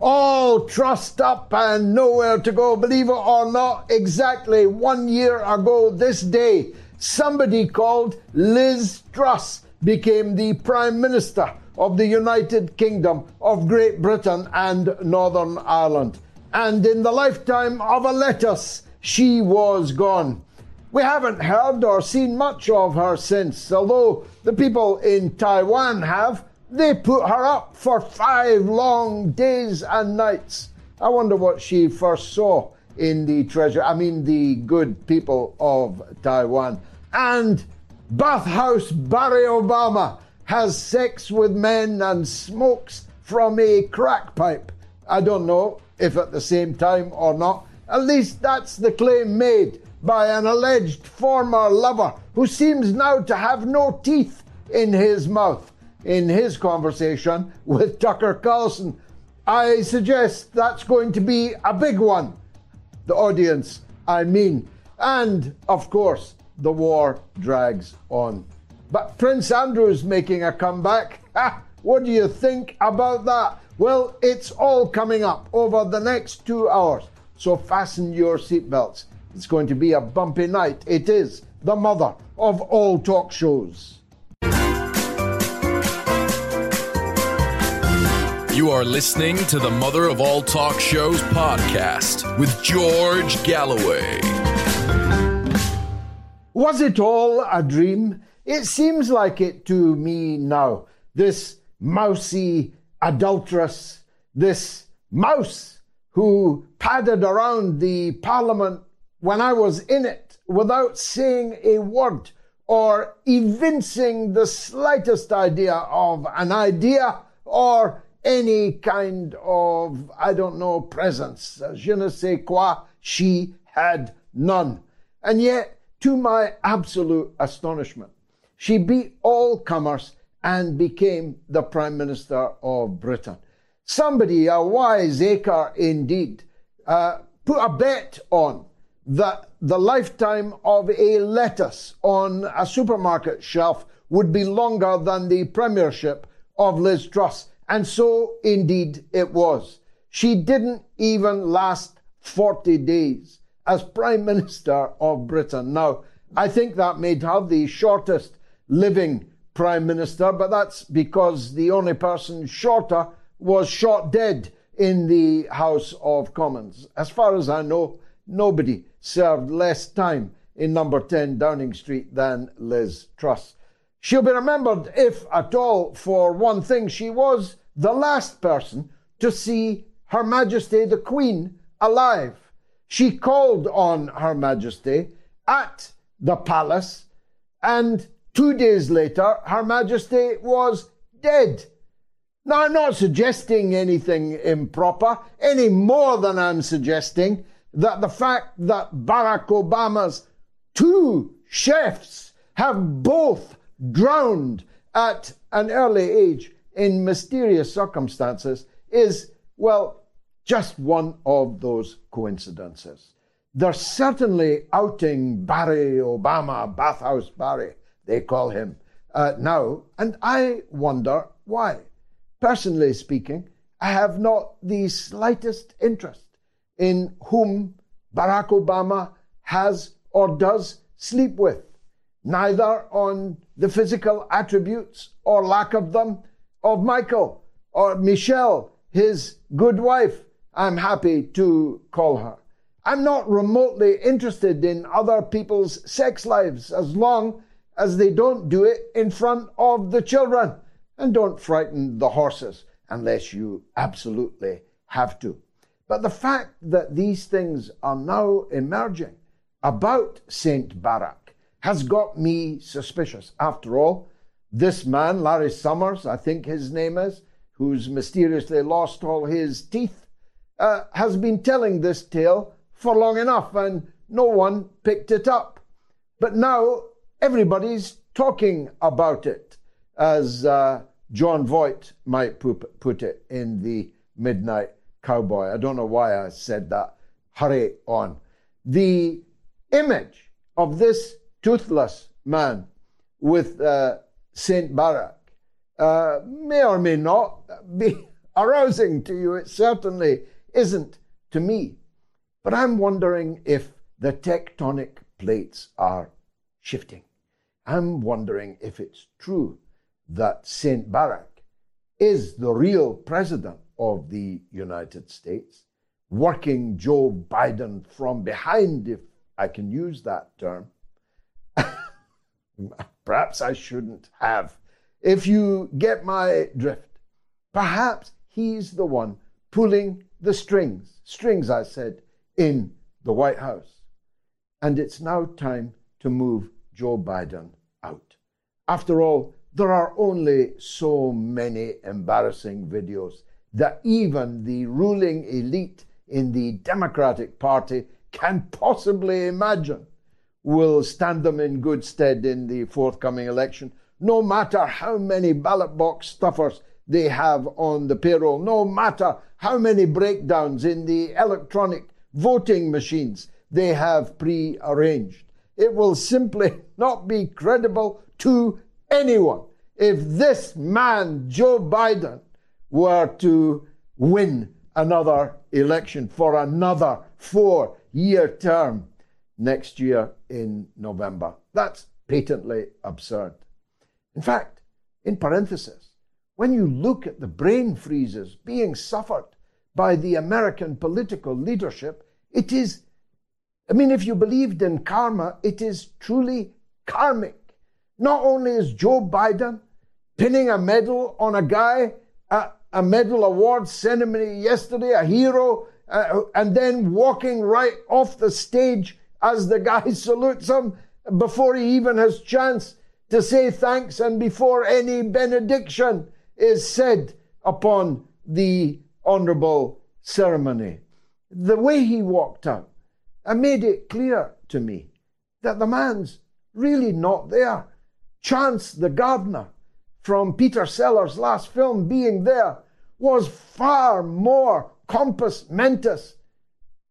All trussed up and nowhere to go. Believe it or not, exactly one year ago this day, somebody called Liz Truss became the Prime Minister of the United Kingdom of Great Britain and Northern Ireland. And in the lifetime of a lettuce, she was gone. We haven't heard or seen much of her since, although the people in Taiwan have. They put her up for five long days and nights. I wonder what she first saw in the treasure. I mean, the good people of Taiwan. And bathhouse Barry Obama has sex with men and smokes from a crack pipe. I don't know if at the same time or not. At least that's the claim made by an alleged former lover who seems now to have no teeth in his mouth in his conversation with Tucker Carlson. I suggest that's going to be a big one. The audience, I mean. And, of course, the war drags on. But Prince Andrew's making a comeback. Ha! What do you think about that? Well, it's all coming up over the next two hours. So fasten your seatbelts. It's going to be a bumpy night. It is the mother of all talk shows. You are listening to the Mother of All Talk Shows podcast with George Galloway. Was it all a dream? It seems like it to me now. This mousy adulteress, this mouse who padded around the parliament when I was in it without saying a word or evincing the slightest idea of an idea or any kind of, I don't know, presence. Je ne sais quoi, she had none. And yet, to my absolute astonishment, she beat all comers and became the Prime Minister of Britain. Somebody, a wiseacre indeed, uh, put a bet on that the lifetime of a lettuce on a supermarket shelf would be longer than the premiership of Liz Truss. And so indeed it was. She didn't even last 40 days as Prime Minister of Britain. Now, I think that made her the shortest living Prime Minister, but that's because the only person shorter was shot dead in the House of Commons. As far as I know, nobody served less time in number 10 Downing Street than Liz Truss. She'll be remembered, if at all, for one thing. She was the last person to see Her Majesty the Queen alive. She called on Her Majesty at the palace, and two days later, Her Majesty was dead. Now, I'm not suggesting anything improper, any more than I'm suggesting that the fact that Barack Obama's two chefs have both drowned at an early age in mysterious circumstances is, well, just one of those coincidences. They're certainly outing Barry Obama, Bathhouse Barry, they call him uh, now, and I wonder why. Personally speaking, I have not the slightest interest in whom Barack Obama has or does sleep with, neither on the physical attributes or lack of them of Michael or Michelle, his good wife, I'm happy to call her. I'm not remotely interested in other people's sex lives as long as they don't do it in front of the children. And don't frighten the horses unless you absolutely have to. But the fact that these things are now emerging about St. Barack has got me suspicious. After all, this man, Larry Summers, I think his name is, who's mysteriously lost all his teeth, uh, has been telling this tale for long enough and no one picked it up. But now everybody's talking about it, as uh, Jon Voight might put it in the Midnight Cowboy. I don't know why I said that. Hurry on. The image of this toothless man with uh, St. Barack uh, may or may not be arousing to you. It certainly isn't to me. But I'm wondering if the tectonic plates are shifting. I'm wondering if it's true that St. Barack is the real president of the United States, working Joe Biden from behind, if I can use that term. Perhaps I shouldn't have. If you get my drift, perhaps he's the one pulling the strings, strings, I said, in the White House. And it's now time to move Joe Biden out. After all, there are only so many embarrassing videos that even the ruling elite in the Democratic Party can possibly imagine will stand them in good stead in the forthcoming election, no matter how many ballot box stuffers they have on the payroll, no matter how many breakdowns in the electronic voting machines they have pre arranged. It will simply not be credible to anyone if this man, Joe Biden, were to win another election for another four year term next year in November. That's patently absurd. In fact, in parenthesis, when you look at the brain freezes being suffered by the American political leadership, it is, I mean, if you believed in karma, it is truly karmic. Not only is Joe Biden pinning a medal on a guy at a medal award ceremony yesterday, a hero, uh, and then walking right off the stage as the guy salutes him before he even has chance to say thanks and before any benediction is said upon the honorable ceremony. The way he walked out, I made it clear to me that the man's really not there. Chance the gardener from Peter Sellers' last film being there was far more compos mentis,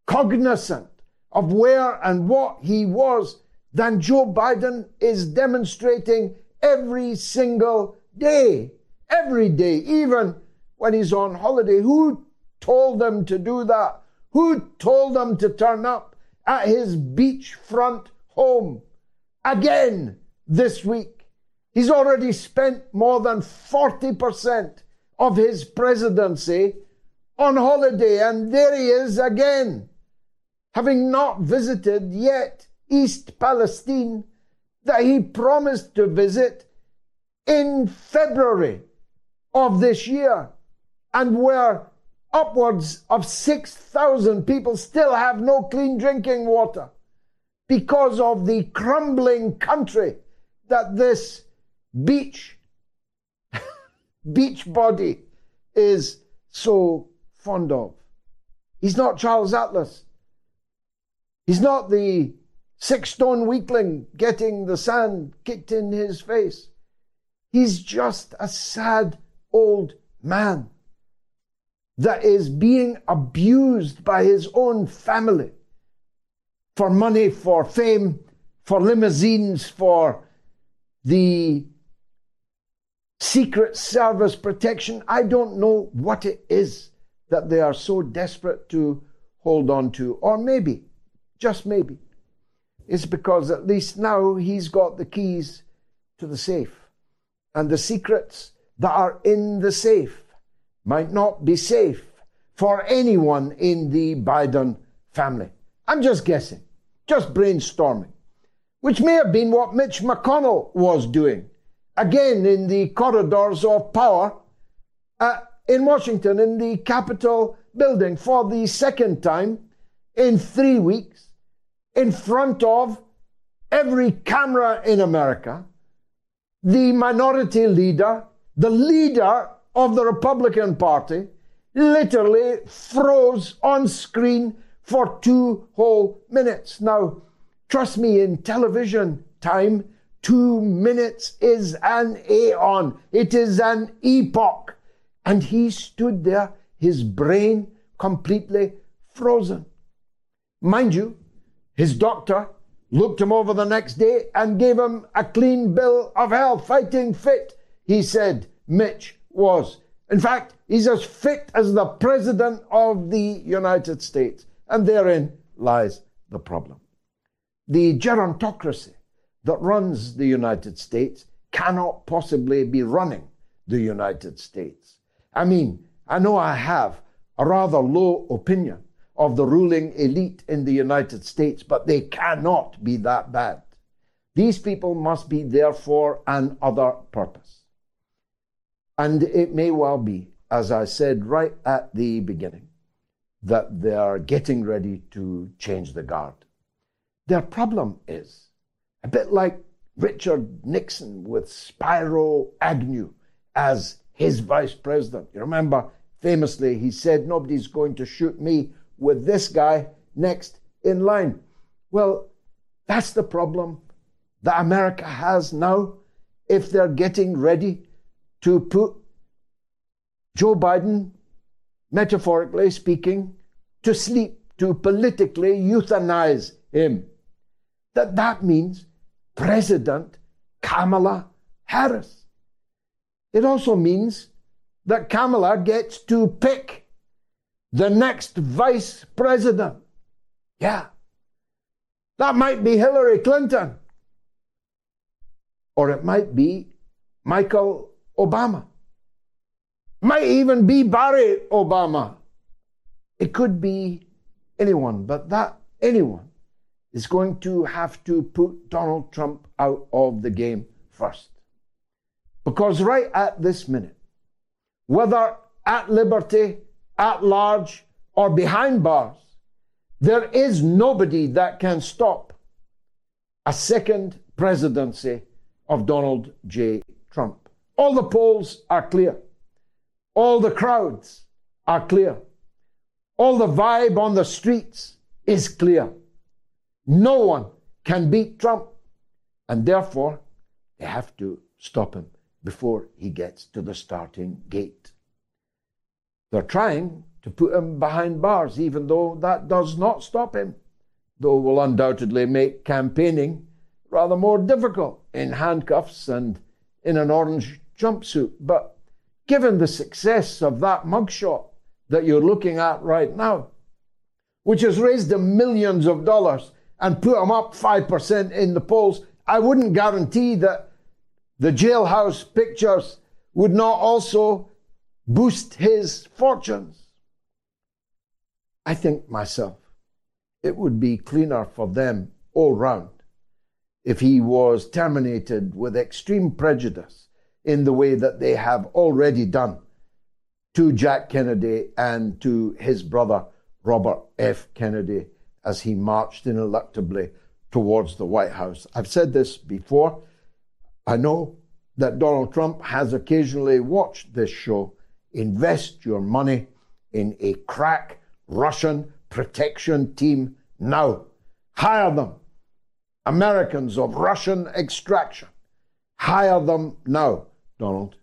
cognizant of where and what he was than Joe Biden is demonstrating every single day. Every day, even when he's on holiday. Who told them to do that? Who told them to turn up at his beachfront home again this week? He's already spent more than 40% of his presidency on holiday, and there he is again, having not visited yet East Palestine that he promised to visit in February of this year, and where upwards of 6,000 people still have no clean drinking water because of the crumbling country that this beach beach body is so fond of. He's not Charles Atlas. He's not the six stone weakling getting the sand kicked in his face. He's just a sad old man that is being abused by his own family for money, for fame, for limousines, for the Secret Service protection. I don't know what it is that they are so desperate to hold on to. Or maybe, just maybe, it's because at least now he's got the keys to the safe. And the secrets that are in the safe might not be safe for anyone in the Biden family. I'm just guessing, just brainstorming, which may have been what Mitch McConnell was doing, again in the corridors of power uh, in Washington, in the Capitol building, for the second time in three weeks, in front of every camera in America the minority leader, the leader of the Republican Party, literally froze on screen for two whole minutes. Now, trust me, in television time, two minutes is an aeon, it is an epoch. And he stood there, his brain completely frozen. Mind you, his doctor looked him over the next day and gave him a clean bill of health, fighting fit, he said Mitch was. In fact, he's as fit as the President of the United States. And therein lies the problem. The gerontocracy that runs the United States cannot possibly be running the United States. I mean, I know I have a rather low opinion of the ruling elite in the United States, but they cannot be that bad. These people must be there for an other purpose. And it may well be, as I said right at the beginning, that they are getting ready to change the guard. Their problem is a bit like Richard Nixon with Spiro Agnew as his vice president. You remember, famously, he said, Nobody's going to shoot me with this guy next in line. Well, that's the problem that America has now if they're getting ready to put Joe Biden, metaphorically speaking, to sleep, to politically euthanize him. That that means President Kamala Harris. It also means that Kamala gets to pick the next vice president. Yeah. That might be Hillary Clinton. Or it might be Michael Obama. Might even be Barack Obama. It could be anyone, but that anyone is going to have to put Donald Trump out of the game first. Because right at this minute, whether at liberty at large, or behind bars, there is nobody that can stop a second presidency of Donald J. Trump. All the polls are clear. All the crowds are clear. All the vibe on the streets is clear. No one can beat Trump. And therefore, they have to stop him before he gets to the starting gate. They're trying to put him behind bars, even though that does not stop him, though will undoubtedly make campaigning rather more difficult in handcuffs and in an orange jumpsuit. But given the success of that mugshot that you're looking at right now, which has raised him millions of dollars and put him up 5% in the polls, I wouldn't guarantee that the jailhouse pictures would not also boost his fortunes. I think myself, it would be cleaner for them all round if he was terminated with extreme prejudice in the way that they have already done to Jack Kennedy and to his brother Robert F. Kennedy as he marched ineluctably towards the White House. I've said this before. I know that Donald Trump has occasionally watched this show invest your money in a crack Russian protection team now. Hire them. Americans of Russian extraction. Hire them now, Donald,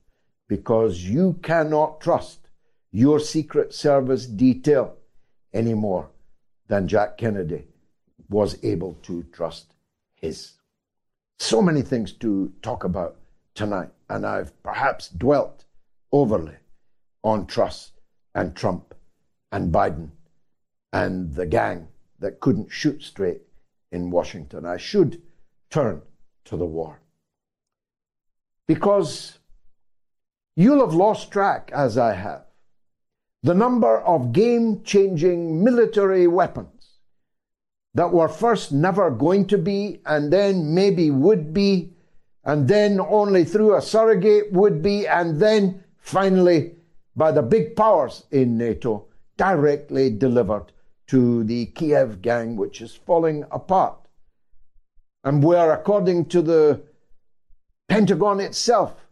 because you cannot trust your Secret Service detail any more than Jack Kennedy was able to trust his. So many things to talk about tonight, and I've perhaps dwelt overly on Truss and Trump and Biden and the gang that couldn't shoot straight in Washington. I should turn to the war. Because you'll have lost track, as I have, the number of game changing military weapons that were first never going to be, and then maybe would be, and then only through a surrogate would be, and then finally by the big powers in NATO directly delivered to the Kiev gang, which is falling apart. And where, according to the Pentagon itself,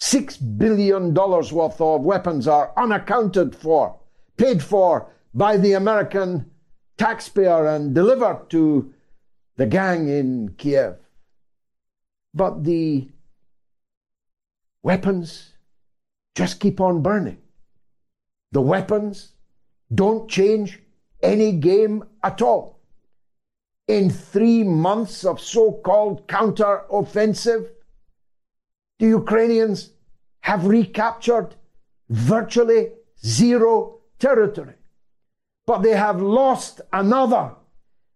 $6 billion worth of weapons are unaccounted for, paid for by the American taxpayer and delivered to the gang in Kiev. But the weapons just keep on burning. The weapons don't change any game at all. In three months of so called counter offensive, the Ukrainians have recaptured virtually zero territory. But they have lost another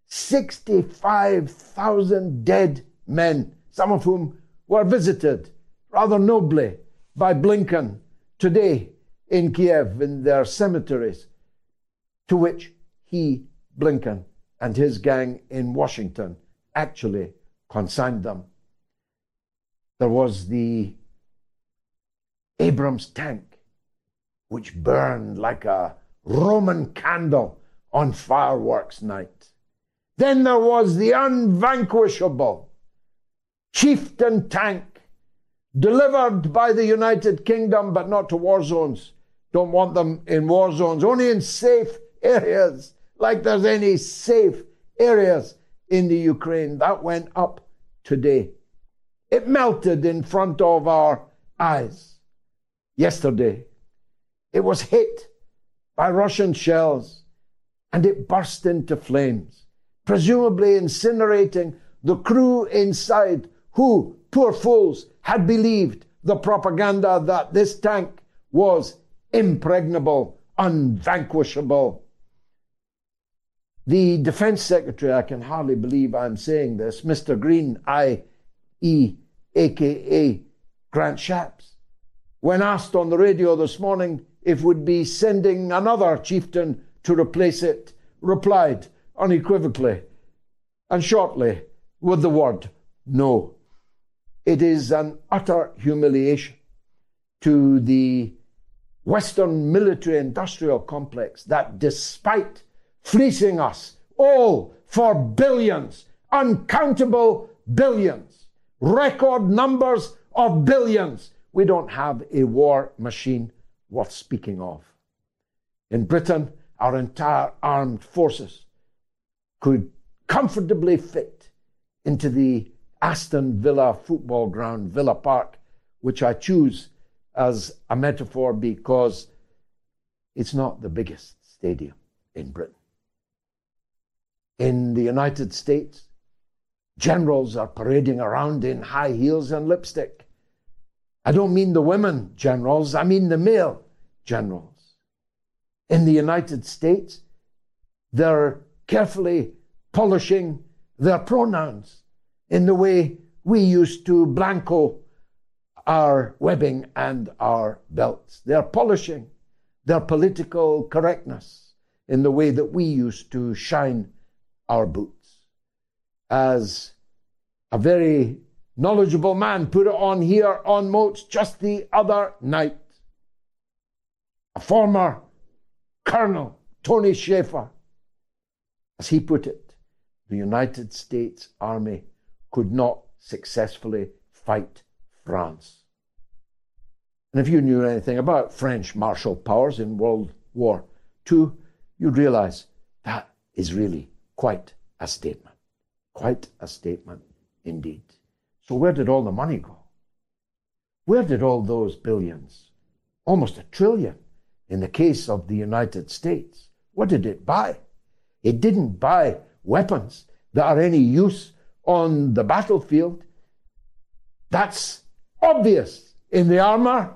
65,000 dead men, some of whom were visited rather nobly by Blinken today in Kiev in their cemeteries, to which he, Blinken, and his gang in Washington actually consigned them. There was the Abrams tank, which burned like a Roman candle on fireworks night. Then there was the unvanquishable chieftain tank delivered by the United Kingdom, but not to war zones. Don't want them in war zones, only in safe areas, like there's any safe areas in the Ukraine. That went up today. It melted in front of our eyes yesterday. It was hit by Russian shells and it burst into flames, presumably incinerating the crew inside who, poor fools, had believed the propaganda that this tank was impregnable, unvanquishable. The Defense Secretary, I can hardly believe I'm saying this, Mr. Green, I.E., aka Grant Shapps, when asked on the radio this morning if we'd be sending another chieftain to replace it, replied unequivocally and shortly with the word no. It is an utter humiliation to the Western military industrial complex that despite fleecing us all for billions, uncountable billions, record numbers of billions, we don't have a war machine worth speaking of. In Britain, our entire armed forces could comfortably fit into the Aston Villa football ground, Villa Park, which I choose as a metaphor because it's not the biggest stadium in Britain. In the United States, generals are parading around in high heels and lipstick. I don't mean the women generals, I mean the male generals. In the United States, they're carefully polishing their pronouns in the way we used to blanco our webbing and our belts. They're polishing their political correctness in the way that we used to shine our boots. As a very knowledgeable man put it on here on Moats just the other night. A former Colonel, Tony Shaffer, as he put it, the United States Army could not successfully fight France. And if you knew anything about French martial powers in World War II, you'd realize that is really quite a statement. Quite a statement indeed. So, where did all the money go? Where did all those billions, almost a trillion in the case of the United States, what did it buy? It didn't buy weapons that are any use on the battlefield. That's obvious in the armor.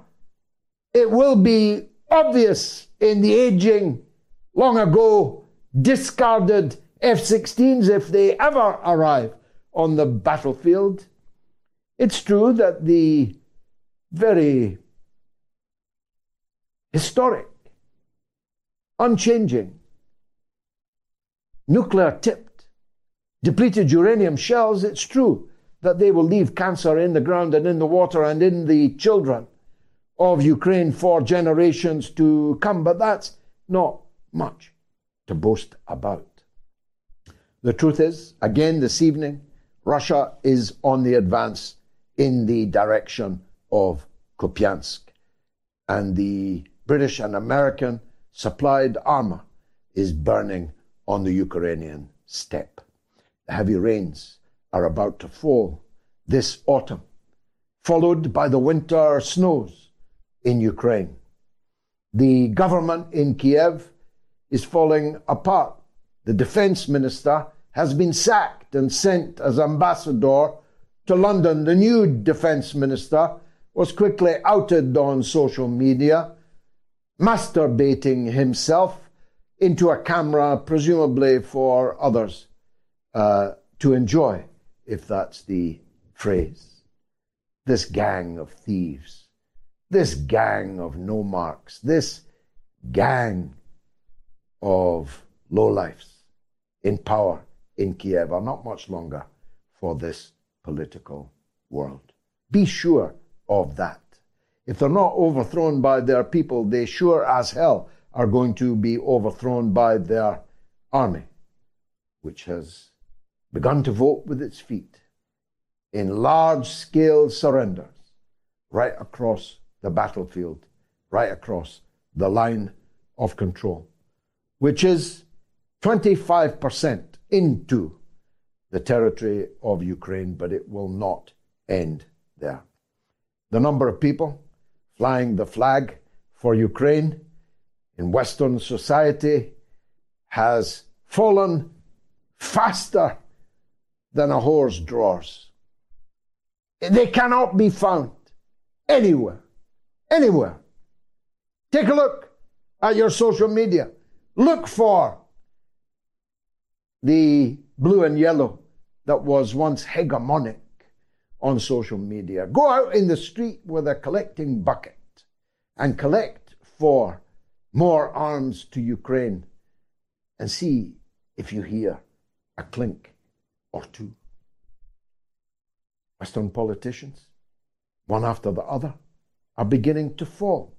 It will be obvious in the aging, long ago discarded F 16s if they ever arrive on the battlefield. It's true that the very historic, unchanging, nuclear tip depleted uranium shells, it's true that they will leave cancer in the ground and in the water and in the children of Ukraine for generations to come, but that's not much to boast about. The truth is, again this evening, Russia is on the advance in the direction of Kupiansk. And the British and American supplied armor is burning on the Ukrainian steppe. Heavy rains are about to fall this autumn, followed by the winter snows in Ukraine. The government in Kiev is falling apart. The defense minister has been sacked and sent as ambassador to London. The new defense minister was quickly outed on social media, masturbating himself into a camera, presumably for others uh, to enjoy, if that's the phrase. This gang of thieves, this gang of no marks, this gang of lowlifes in power in Kiev are not much longer for this political world. Be sure of that. If they're not overthrown by their people, they sure as hell are going to be overthrown by their army, which has begun to vote with its feet in large scale surrenders right across the battlefield, right across the line of control, which is 25% into the territory of Ukraine, but it will not end there. The number of people flying the flag for Ukraine in Western society has fallen faster than a horse draws. They cannot be found anywhere. Anywhere. Take a look at your social media. Look for the blue and yellow that was once hegemonic on social media. Go out in the street with a collecting bucket and collect for more arms to Ukraine and see if you hear a clink or two. Western politicians, one after the other, are beginning to fall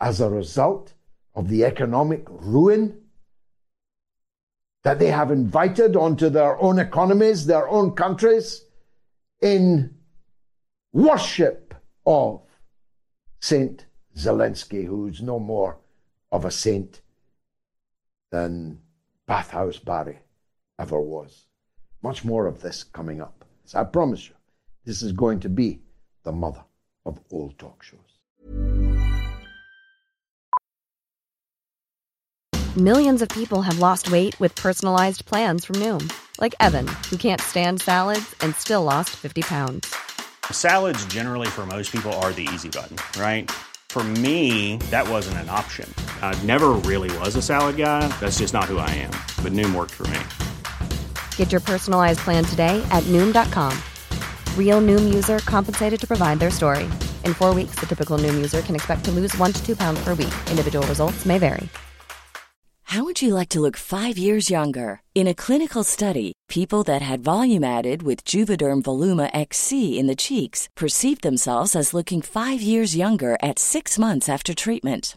as a result of the economic ruin that they have invited onto their own economies, their own countries, in worship of Saint Zelensky, who's no more of a saint than Bathhouse Barry ever was. Much more of this coming up. So I promise you, this is going to be the mother of all talk shows. Millions of people have lost weight with personalized plans from Noom, like Evan, who can't stand salads and still lost 50 pounds. Salads, generally, for most people, are the easy button, right? For me, that wasn't an option. I never really was a salad guy. That's just not who I am. But Noom worked for me. Get your personalized plan today at Noom.com. Real Noom user compensated to provide their story. In four weeks, the typical Noom user can expect to lose one to two pounds per week. Individual results may vary. How would you like to look five years younger? In a clinical study, people that had volume added with Juvederm Voluma XC in the cheeks perceived themselves as looking five years younger at six months after treatment.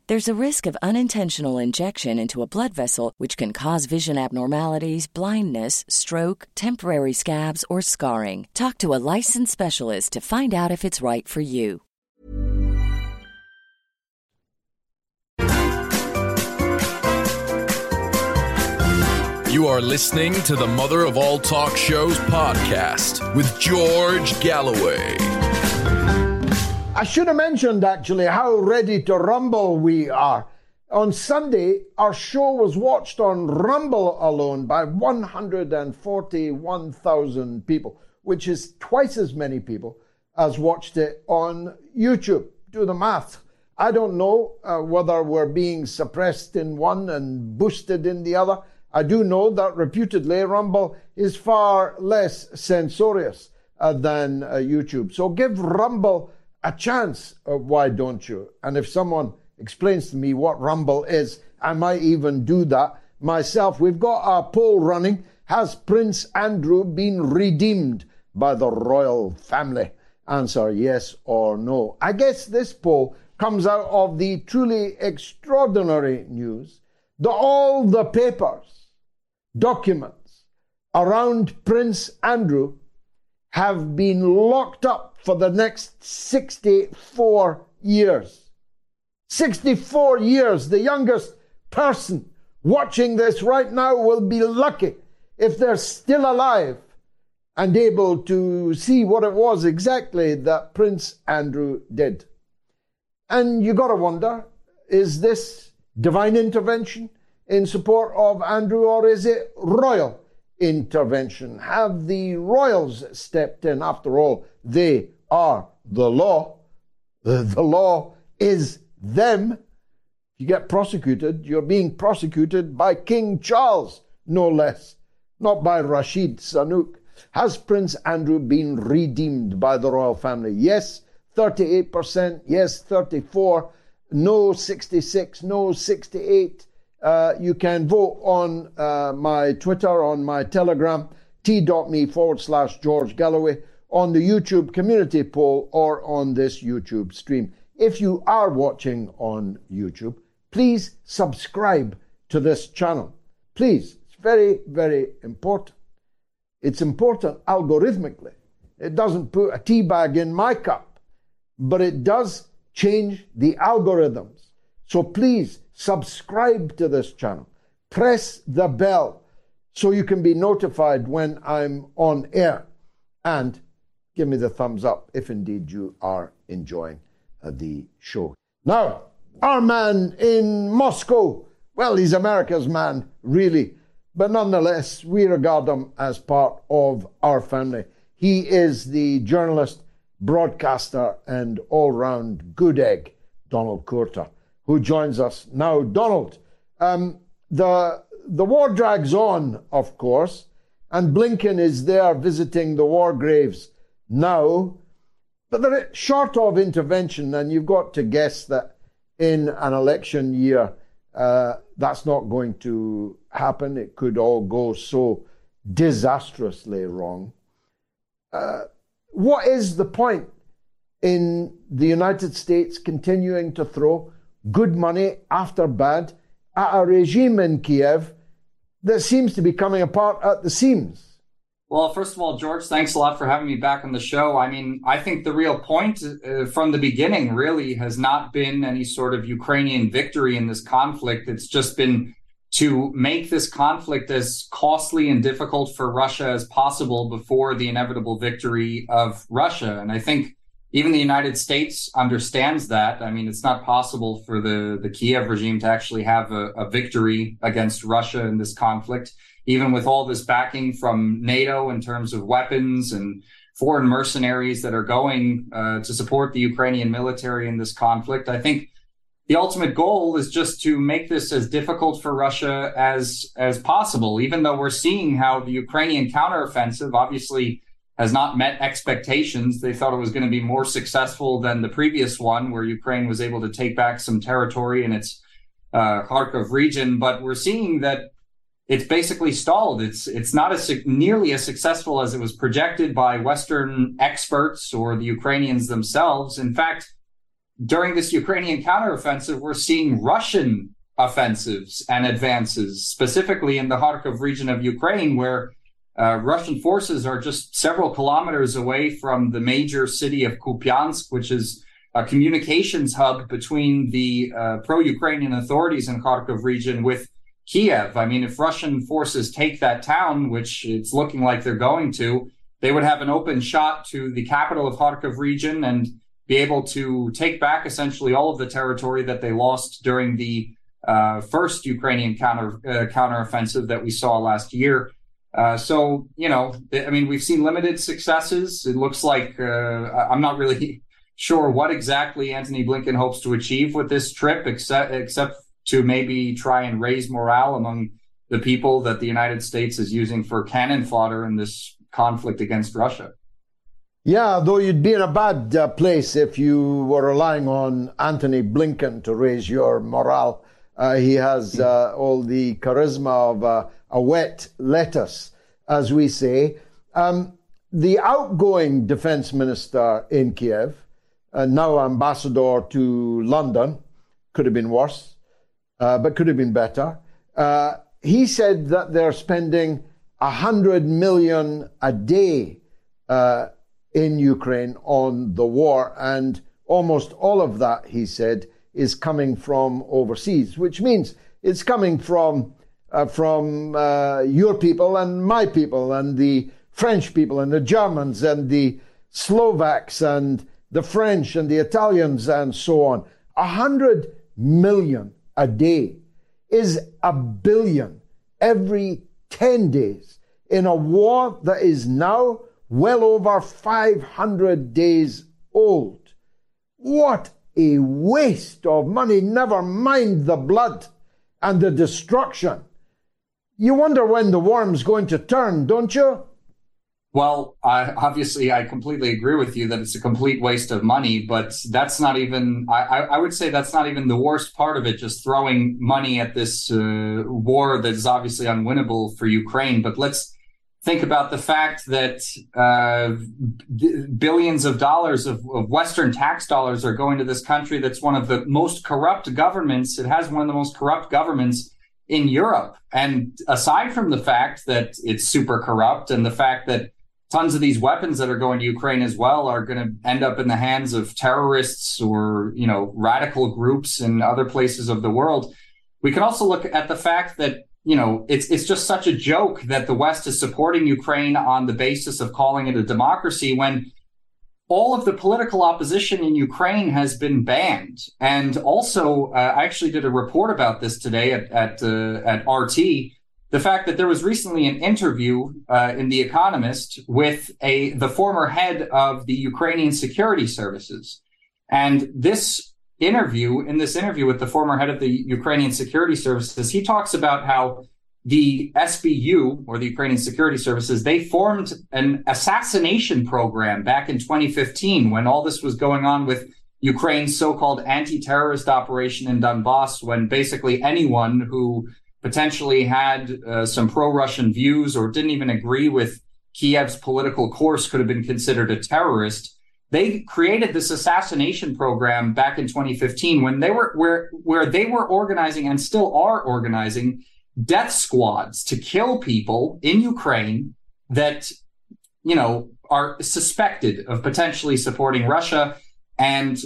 There's a risk of unintentional injection into a blood vessel, which can cause vision abnormalities, blindness, stroke, temporary scabs, or scarring. Talk to a licensed specialist to find out if it's right for you. You are listening to the Mother of All Talk Shows podcast with George Galloway. I should have mentioned actually how ready to rumble we are. On Sunday, our show was watched on Rumble alone by 141,000 people, which is twice as many people as watched it on YouTube. Do the math. I don't know uh, whether we're being suppressed in one and boosted in the other. I do know that reputedly Rumble is far less censorious uh, than uh, YouTube. So give Rumble a chance, uh, why don't you? And if someone explains to me what Rumble is, I might even do that myself. We've got our poll running. Has Prince Andrew been redeemed by the royal family? Answer yes or no. I guess this poll comes out of the truly extraordinary news that all the papers, documents around Prince Andrew have been locked up for the next 64 years. 64 years. The youngest person watching this right now will be lucky if they're still alive and able to see what it was exactly that Prince Andrew did. And you got to wonder is this divine intervention in support of Andrew or is it royal intervention? Have the royals stepped in? After all, they are the law. The, the law is them. You get prosecuted, you're being prosecuted by King Charles, no less, not by Rashid Sunak. Has Prince Andrew been redeemed by the royal family? Yes, 38%. Yes, 34. No, 66. No, 68. Uh, you can vote on uh, my Twitter, on my Telegram, t.me forward slash George Galloway, on the YouTube community poll, or on this YouTube stream. If you are watching on YouTube, please subscribe to this channel. Please, it's very, very important. It's important algorithmically. It doesn't put a tea bag in my cup, but it does change the algorithms. So please subscribe to this channel. Press the bell so you can be notified when I'm on air. And give me the thumbs up if indeed you are enjoying uh, the show. Now, our man in Moscow, well, he's America's man, really. But nonetheless, we regard him as part of our family. He is the journalist, broadcaster, and all round good egg, Donald Courter, who joins us now. Donald, um, the, the war drags on, of course, and Blinken is there visiting the war graves now. But they're short of intervention, and you've got to guess that in an election year, uh, that's not going to happen. It could all go so disastrously wrong. Uh, what is the point in the United States continuing to throw good money after bad at a regime in Kiev that seems to be coming apart at the seams? Well, first of all, George, thanks a lot for having me back on the show. I mean, I think the real point uh, from the beginning really has not been any sort of Ukrainian victory in this conflict. It's just been to make this conflict as costly and difficult for Russia as possible before the inevitable victory of Russia. And I think even the United States understands that. I mean, it's not possible for the, the Kiev regime to actually have a, a victory against Russia in this conflict even with all this backing from NATO in terms of weapons and foreign mercenaries that are going uh, to support the Ukrainian military in this conflict. I think the ultimate goal is just to make this as difficult for Russia as as possible. Even though we're seeing how the Ukrainian counteroffensive obviously has not met expectations, they thought it was going to be more successful than the previous one, where Ukraine was able to take back some territory in its uh, Kharkov region. But we're seeing that it's basically stalled. It's it's not as nearly as successful as it was projected by Western experts or the Ukrainians themselves. In fact, during this Ukrainian counteroffensive, we're seeing Russian offensives and advances, specifically in the Kharkov region of Ukraine, where uh, Russian forces are just several kilometers away from the major city of Kupiansk, which is a communications hub between the uh, pro-Ukrainian authorities in Kharkov region with Kiev. I mean, if Russian forces take that town, which it's looking like they're going to, they would have an open shot to the capital of Kharkov region and be able to take back essentially all of the territory that they lost during the uh, first Ukrainian counter uh, counteroffensive that we saw last year. Uh, so you know, I mean, we've seen limited successes. It looks like uh, I'm not really sure what exactly Antony Blinken hopes to achieve with this trip, except except to maybe try and raise morale among the people that the United States is using for cannon fodder in this conflict against Russia. Yeah, though you'd be in a bad uh, place if you were relying on Antony Blinken to raise your morale. Uh, he has uh, all the charisma of uh, a wet lettuce, as we say. Um, the outgoing defense minister in Kiev, uh, now ambassador to London, could have been worse, uh, but could have been better. he said that they're spending 100 million a day in Ukraine on the war. And almost all of that, he said, is coming from overseas, which means it's coming from uh, from uh, your people and my people and the French people and the Germans and the Slovaks and the French and the Italians and so on. A hundred million a day is a billion every 10 days in a war that is now well over 500 days old. What a waste of money, never mind the blood and the destruction. You wonder when the worm's going to turn, don't you? Well, obviously, I completely agree with you that it's a complete waste of money, but that's not even, I, I would say that's not even the worst part of it, just throwing money at this uh, war that is obviously unwinnable for Ukraine. But let's, think about the fact that uh, billions of dollars of, of, Western tax dollars are going to this country that's one of the most corrupt governments. It has one of the most corrupt governments in Europe. And aside from the fact that it's super corrupt and the fact that tons of these weapons that are going to Ukraine as well are going to end up in the hands of terrorists or, you know, radical groups in other places of the world. We can also look at the fact that you know, it's it's just such a joke that the West is supporting Ukraine on the basis of calling it a democracy when all of the political opposition in Ukraine has been banned. And also, uh, I actually did a report about this today at at, uh, at RT. The fact that there was recently an interview uh, in The Economist with a the former head of the Ukrainian security services, and this interview, in this interview with the former head of the Ukrainian security services, he talks about how the SBU or the Ukrainian security services, they formed an assassination program back in 2015 when all this was going on with Ukraine's so-called anti-terrorist operation in Donbass, when basically anyone who potentially had uh, some pro-Russian views or didn't even agree with Kiev's political course could have been considered a terrorist. They created this assassination program back in 2015 when they were where where they were organizing and still are organizing death squads to kill people in Ukraine that you know are suspected of potentially supporting Russia and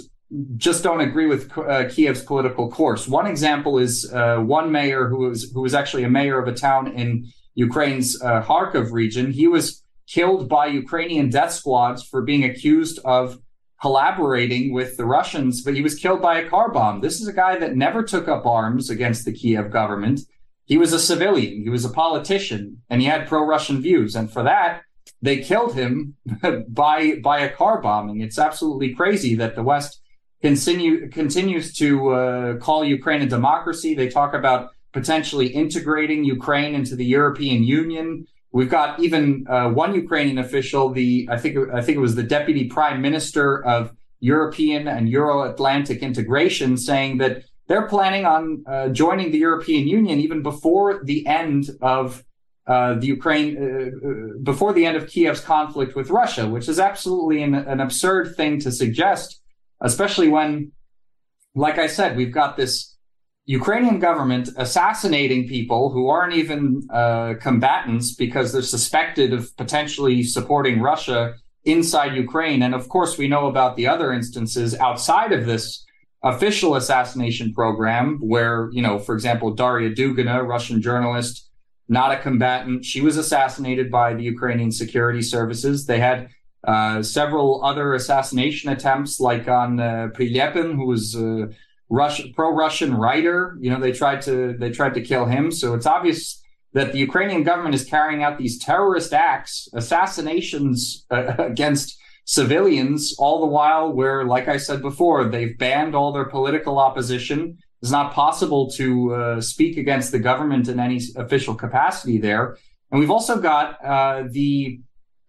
just don't agree with uh, Kiev's political course. One example is uh, one mayor who was who was actually a mayor of a town in Ukraine's uh, Kharkov region. He was killed by Ukrainian death squads for being accused of collaborating with the Russians, but he was killed by a car bomb. This is a guy that never took up arms against the Kiev government. He was a civilian, he was a politician, and he had pro-Russian views. And for that, they killed him by by a car bombing. It's absolutely crazy that the West continue continues to uh, call Ukraine a democracy. They talk about potentially integrating Ukraine into the European Union. We've got even uh, one Ukrainian official, the I think I think it was the deputy prime minister of European and Euro-Atlantic integration, saying that they're planning on uh, joining the European Union even before the end of uh, the Ukraine, uh, uh, before the end of Kiev's conflict with Russia, which is absolutely an, an absurd thing to suggest, especially when, like I said, we've got this Ukrainian government assassinating people who aren't even uh, combatants because they're suspected of potentially supporting Russia inside Ukraine. And of course, we know about the other instances outside of this official assassination program where, you know, for example, Daria Dugina, Russian journalist, not a combatant, she was assassinated by the Ukrainian security services. They had uh, several other assassination attempts, like on uh, Prilepin, who was uh, Russian pro-Russian writer. You know, they tried to they tried to kill him. So it's obvious that the Ukrainian government is carrying out these terrorist acts, assassinations uh, against civilians, all the while where, like I said before, they've banned all their political opposition. it's not possible to uh, speak against the government in any official capacity there. And we've also got uh, the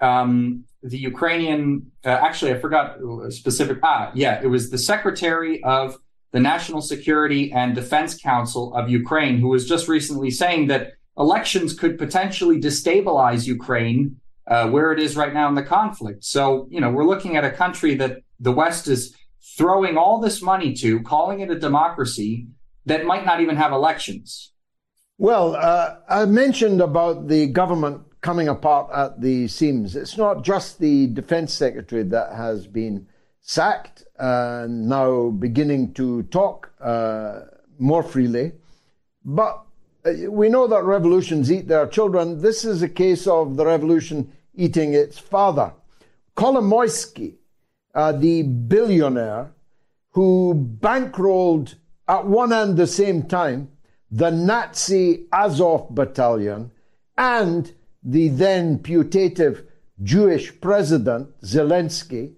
um, the Ukrainian. Uh, actually, I forgot specific. Ah, yeah, it was the secretary of the National Security and Defense Council of Ukraine, who was just recently saying that elections could potentially destabilize Ukraine uh, where it is right now in the conflict. So, you know, we're looking at a country that the West is throwing all this money to, calling it a democracy that might not even have elections. Well, uh, I mentioned about the government coming apart at the seams. It's not just the defense secretary that has been sacked and now beginning to talk uh, more freely, but uh, we know that revolutions eat their children. This is a case of the revolution eating its father. Kolomoisky, uh, the billionaire who bankrolled at one and the same time the Nazi Azov battalion and the then putative Jewish president Zelensky,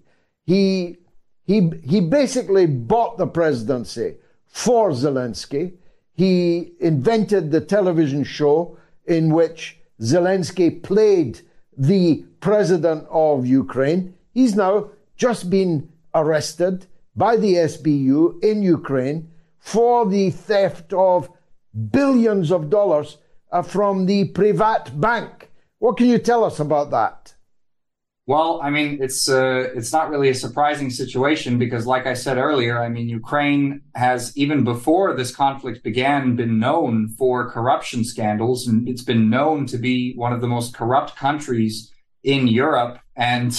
he, he, he basically bought the presidency for Zelensky he invented the television show in which Zelensky played the president of Ukraine. He's now just been arrested by the SBU in Ukraine for the theft of billions of dollars uh, from the Privat Bank. What can you tell us about that? Well, I mean, it's uh, it's not really a surprising situation because, like I said earlier, I mean, Ukraine has even before this conflict began been known for corruption scandals, and it's been known to be one of the most corrupt countries in Europe. And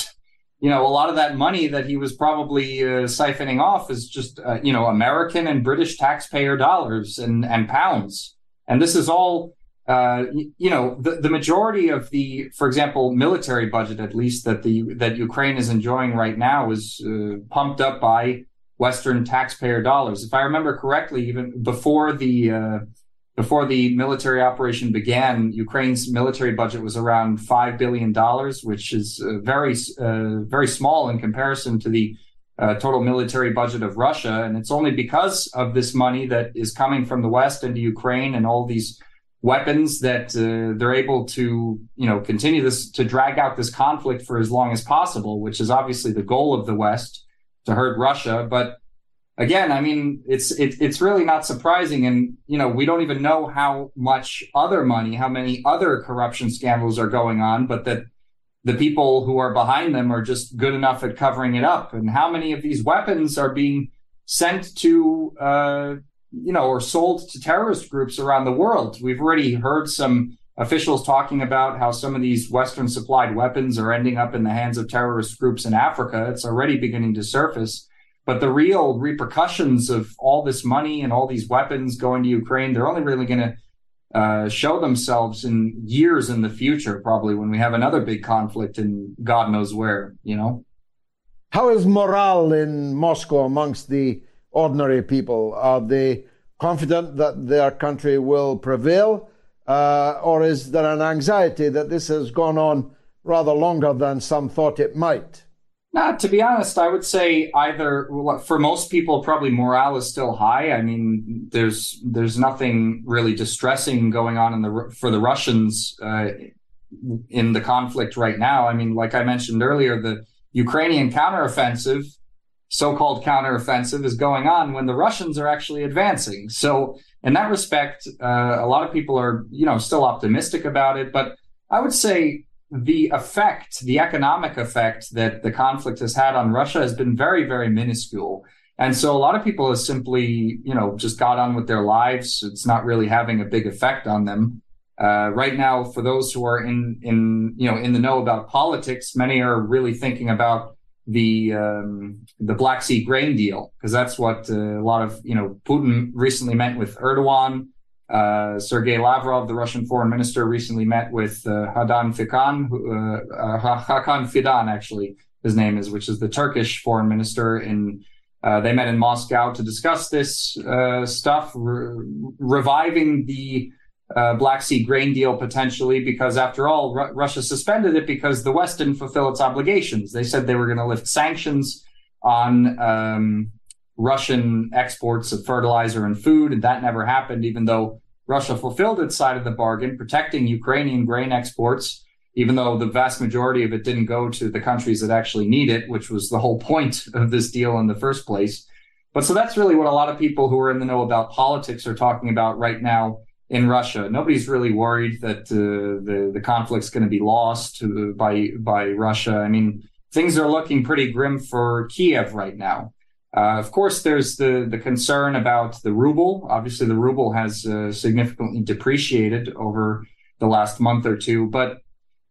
you know, a lot of that money that he was probably uh, siphoning off is just uh, you know American and British taxpayer dollars and and pounds, and this is all uh, you know, the, the majority of the, for example, military budget, at least that the that Ukraine is enjoying right now, is uh, pumped up by Western taxpayer dollars. If I remember correctly, even before the uh, before the military operation began, Ukraine's military budget was around five billion dollars, which is uh, very uh, very small in comparison to the uh, total military budget of Russia. And it's only because of this money that is coming from the West into Ukraine and all these weapons that uh, they're able to you know continue this to drag out this conflict for as long as possible which is obviously the goal of the west to hurt russia. But again i mean it's it, it's really not surprising. And you know we don't even know how much other money how many other corruption scandals are going on but that the people who are behind them are just good enough at covering it up. And how many of these weapons are being sent to uh, you know, or sold to terrorist groups around the world. We've already heard some officials talking about how some of these Western supplied weapons are ending up in the hands of terrorist groups in Africa. It's already beginning to surface. But the real repercussions of all this money and all these weapons going to Ukraine, they're only really going to uh, show themselves in years in the future, probably when we have another big conflict in God knows where, you know? How is morale in Moscow amongst the ordinary people? Are they confident that their country will prevail? Uh, or is there an anxiety that this has gone on rather longer than some thought it might? Nah, to be honest, I would say either for most people, probably morale is still high. I mean, there's there's nothing really distressing going on in the for the Russians uh, in the conflict right now. I mean, like I mentioned earlier, the Ukrainian counteroffensive so-called counteroffensive is going on when the Russians are actually advancing. So in that respect, uh, a lot of people are, you know, still optimistic about it. But I would say the effect, the economic effect that the conflict has had on Russia has been very, very minuscule. And so a lot of people have simply, you know, just got on with their lives. It's not really having a big effect on them. Uh, right now, for those who are in, in, you know, in the know about politics, many are really thinking about the um, the Black Sea grain deal because that's what uh, a lot of you know Putin recently met with Erdogan. Uh, Sergei Lavrov, the Russian foreign minister, recently met with uh, Hadan Fidan, uh, uh, Hakan Fidan, actually his name is, which is the Turkish foreign minister. In uh, they met in Moscow to discuss this stuff, re- reviving the uh, Black Sea grain deal potentially, because after all, Russia suspended it because the West didn't fulfill its obligations. They said they were going to lift sanctions on um, Russian exports of fertilizer and food, and that never happened, even though Russia fulfilled its side of the bargain, protecting Ukrainian grain exports, even though the vast majority of it didn't go to the countries that actually need it, which was the whole point of this deal in the first place. But so that's really what a lot of people who are in the know about politics are talking about right now in Russia. Nobody's really worried that uh, the the conflict's going to be lost to, by by Russia. I mean, things are looking pretty grim for Kiev right now. Uh, of course, there's the the concern about the ruble. Obviously, the ruble has uh, significantly depreciated over the last month or two, but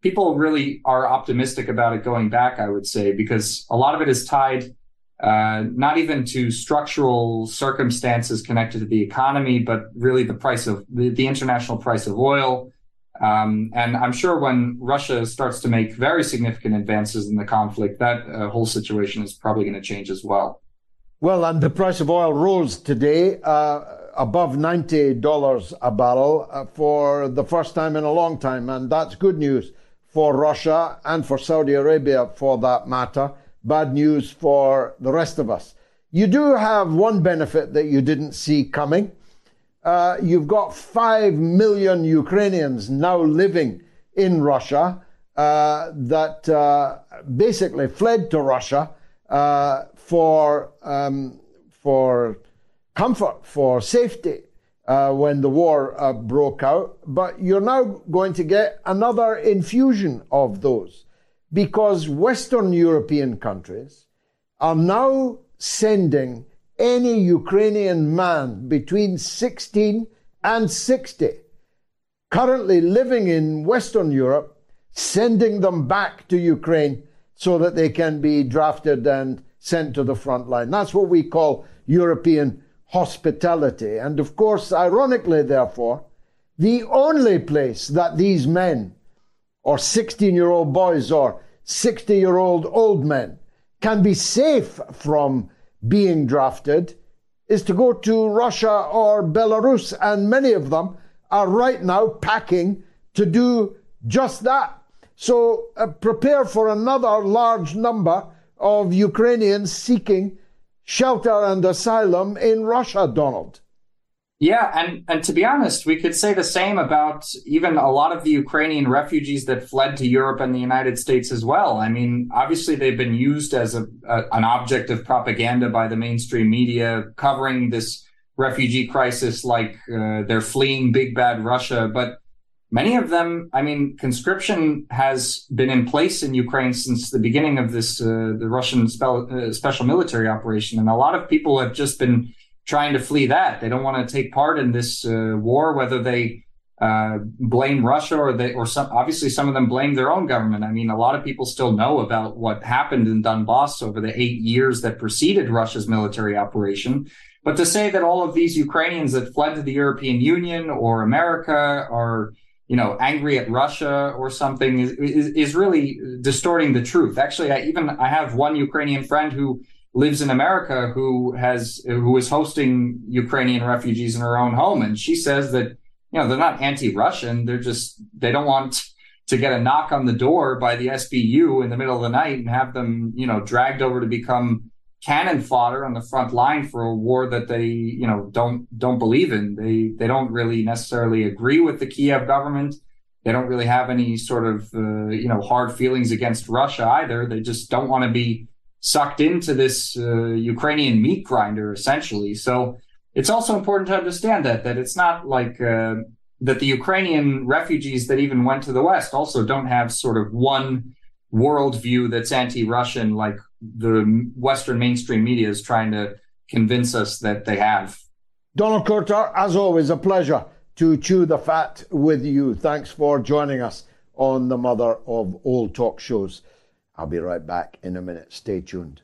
people really are optimistic about it going back. I would say because a lot of it is tied uh, not even to structural circumstances connected to the economy, but really the price of the, the international price of oil. Um, and I'm sure when Russia starts to make very significant advances in the conflict, that uh, whole situation is probably going to change as well. Well, and the price of oil rose today uh, above $90 a barrel uh, for the first time in a long time. And that's good news for Russia and for Saudi Arabia for that matter bad news for the rest of us. You do have one benefit that you didn't see coming. Uh, you've got 5 million Ukrainians now living in Russia uh, that uh, basically fled to Russia uh, for, um, for comfort, for safety. Uh, when the war uh, broke out, but you're now going to get another infusion of those because Western European countries are now sending any Ukrainian man between 16 and 60 currently living in Western Europe, sending them back to Ukraine so that they can be drafted and sent to the front line. That's what we call European hospitality. And of course, ironically, therefore, the only place that these men or 16 year old boys or 60 year old old men can be safe from being drafted is to go to Russia or Belarus. And many of them are right now packing to do just that. So uh, prepare for another large number of Ukrainians seeking shelter and asylum in Russia, Donald. Yeah, and and to be honest, we could say the same about even a lot of the Ukrainian refugees that fled to Europe and the United States as well. I mean, obviously they've been used as a, a an object of propaganda by the mainstream media, covering this refugee crisis like uh, they're fleeing big bad Russia, but many of them, I mean, conscription has been in place in Ukraine since the beginning of this uh, the Russian spe- uh, special military operation, and a lot of people have just been trying to flee that. They don't want to take part in this uh, war, whether they uh, blame Russia or they, or some, obviously some of them blame their own government. I mean, a lot of people still know about what happened in Donbass over the eight years that preceded Russia's military operation. But to say that all of these Ukrainians that fled to the European Union or America are, you know, angry at Russia or something is, is, is really distorting the truth. Actually, I even, I have one Ukrainian friend who lives in America who has who is hosting Ukrainian refugees in her own home, and she says that you know they're not anti-Russian; they're just they don't want to get a knock on the door by the SBU in the middle of the night and have them you know dragged over to become cannon fodder on the front line for a war that they you know don't don't believe in. They they don't really necessarily agree with the Kiev government. They don't really have any sort of uh, you know hard feelings against Russia either. They just don't want to be sucked into this uh, Ukrainian meat grinder essentially. So it's also important to understand that that it's not like uh, that the Ukrainian refugees that even went to the West also don't have sort of one worldview that's anti-Russian like the Western mainstream media is trying to convince us that they have. Donald Courter, as always, a pleasure to chew the fat with you. Thanks for joining us on the Mother of All Talk Shows. I'll be right back in a minute. Stay tuned.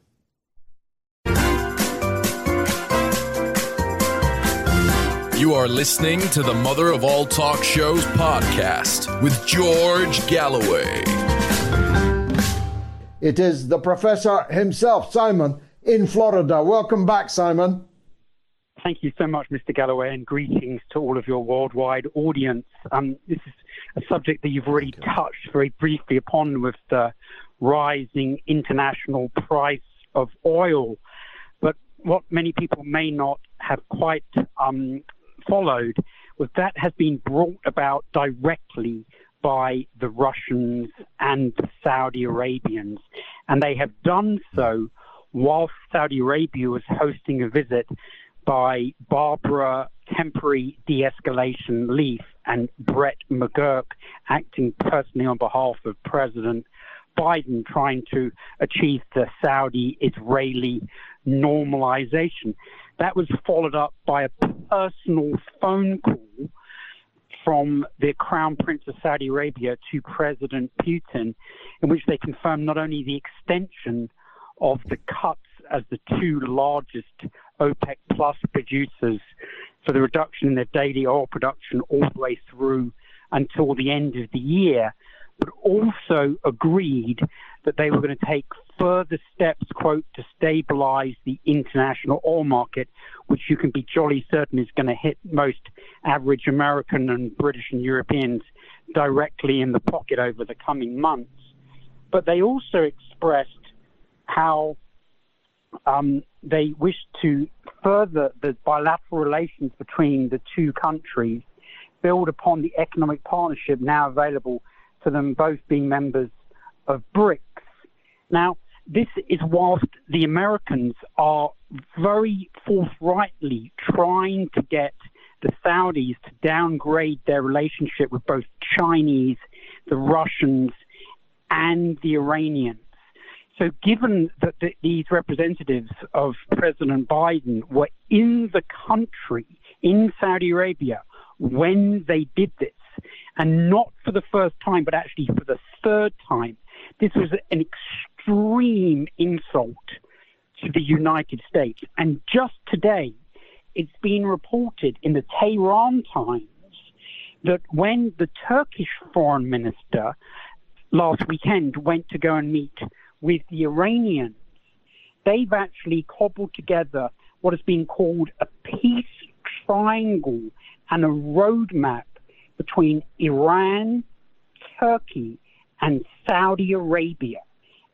You are listening to the Mother of All Talk Shows podcast with George Galloway. It is the professor himself, Simon, in Florida. Welcome back, Simon. Thank you so much, Mr. Galloway, and greetings to all of your worldwide audience. Um, this is a subject that you've already touched very briefly upon with the rising international price of oil. But what many people may not have quite um, followed was that has been brought about directly by the Russians and the Saudi Arabians. And they have done so whilst Saudi Arabia was hosting a visit by Barbara Temporary De Escalation Leaf and Brett McGurk acting personally on behalf of President Biden trying to achieve the Saudi Israeli normalization. That was followed up by a personal phone call from the Crown Prince of Saudi Arabia to President Putin, in which they confirmed not only the extension of the cuts as the two largest OPEC plus producers for the reduction in their daily oil production all the way through until the end of the year, but also agreed that they were going to take further steps, quote, to stabilize the international oil market, which you can be jolly certain is going to hit most average American and British and Europeans directly in the pocket over the coming months. But they also expressed how um, they wish to further the bilateral relations between the two countries, build upon the economic partnership now available them both being members of BRICS. Now, this is whilst the Americans are very forthrightly trying to get the Saudis to downgrade their relationship with both Chinese, the Russians, and the Iranians. So, given that the, these representatives of President Biden were in the country, in Saudi Arabia, when they did this, and not for the first time, but actually for the third time, this was an extreme insult to the United States. And just today, it's been reported in the Tehran Times that when the Turkish foreign minister last weekend went to go and meet with the Iranians, they've actually cobbled together what has been called a peace triangle and a roadmap between Iran, Turkey, and Saudi Arabia.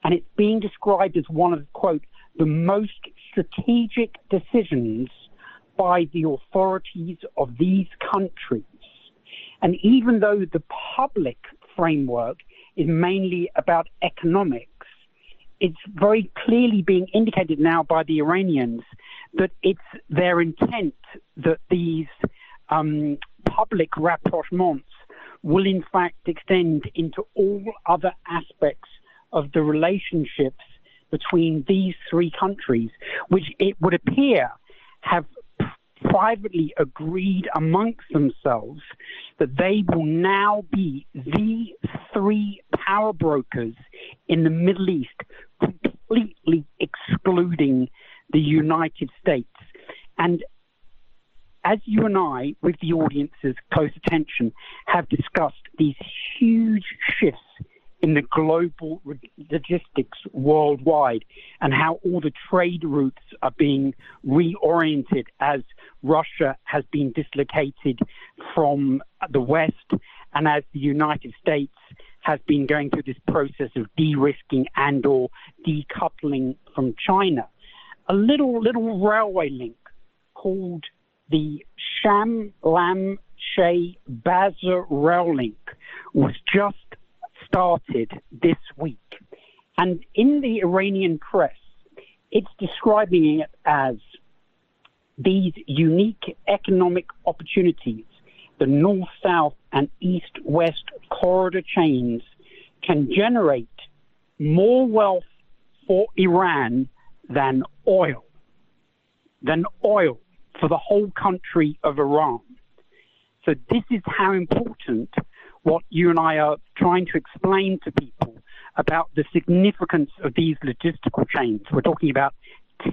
And it's being described as one of, quote, the most strategic decisions by the authorities of these countries. And even though the public framework is mainly about economics, it's very clearly being indicated now by the Iranians that it's their intent that these um, public rapprochements will in fact extend into all other aspects of the relationships between these three countries, which it would appear have privately agreed amongst themselves that they will now be the three power brokers in the Middle East, completely excluding the United States. And as you and I, with the audience's close attention, have discussed these huge shifts in the global logistics worldwide and how all the trade routes are being reoriented as Russia has been dislocated from the West and as the United States has been going through this process of de-risking and or decoupling from China. A little little railway link called the Sham Lam Sheh Baza rail link was just started this week. And in the Iranian press, it's describing it as these unique economic opportunities, the north south and east west corridor chains can generate more wealth for Iran than oil. Than oil for the whole country of Iran. So this is how important what you and I are trying to explain to people about the significance of these logistical chains. We're talking about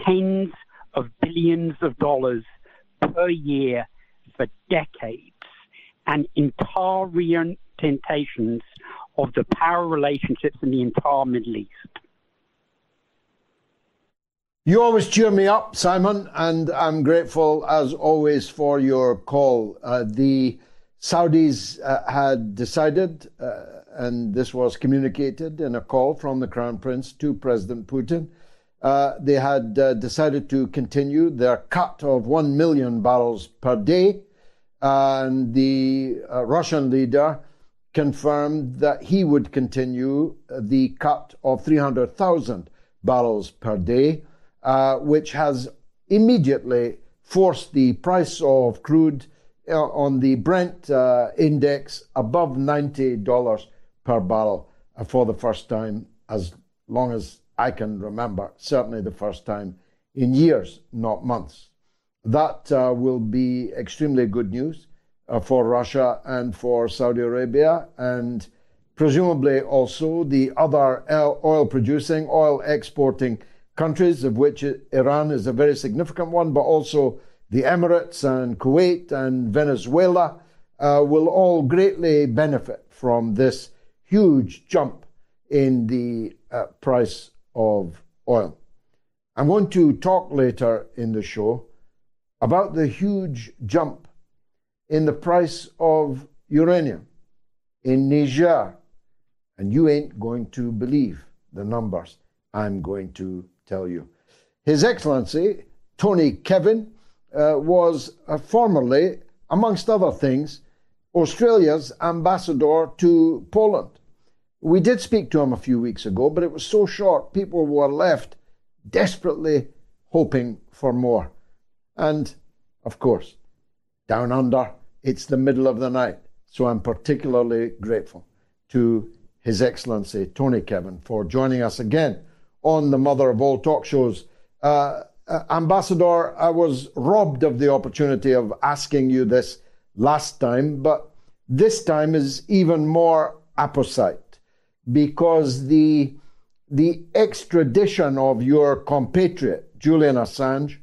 tens of billions of dollars per year for decades and entire reorientations of the power relationships in the entire Middle East. You always cheer me up, Simon, and I'm grateful as always for your call. Uh, the Saudis uh, had decided, uh, and this was communicated in a call from the Crown Prince to President Putin, uh, they had uh, decided to continue their cut of 1 million barrels per day. And the uh, Russian leader confirmed that he would continue the cut of 300,000 barrels per day, uh, which has immediately forced the price of crude uh, on the Brent uh, index above $90 per barrel for the first time as long as I can remember, certainly the first time in years, not months. That uh, will be extremely good news uh, for Russia and for Saudi Arabia, and presumably also the other oil producing, oil exporting countries, of which Iran is a very significant one, but also the Emirates and Kuwait and Venezuela uh, will all greatly benefit from this huge jump in the uh, price of oil. I'm going to talk later in the show about the huge jump in the price of uranium in Niger. And you ain't going to believe the numbers I'm going to tell you. His Excellency, Tony Kevin, uh, was uh, formerly, amongst other things, Australia's ambassador to Poland. We did speak to him a few weeks ago, but it was so short, people were left desperately hoping for more. And, of course, down under, it's the middle of the night. So I'm particularly grateful to His Excellency Tony Kevin for joining us again on the Mother of All Talk Shows. Uh, uh, Ambassador, I was robbed of the opportunity of asking you this last time, but this time is even more apposite because the, the extradition of your compatriot, Julian Assange,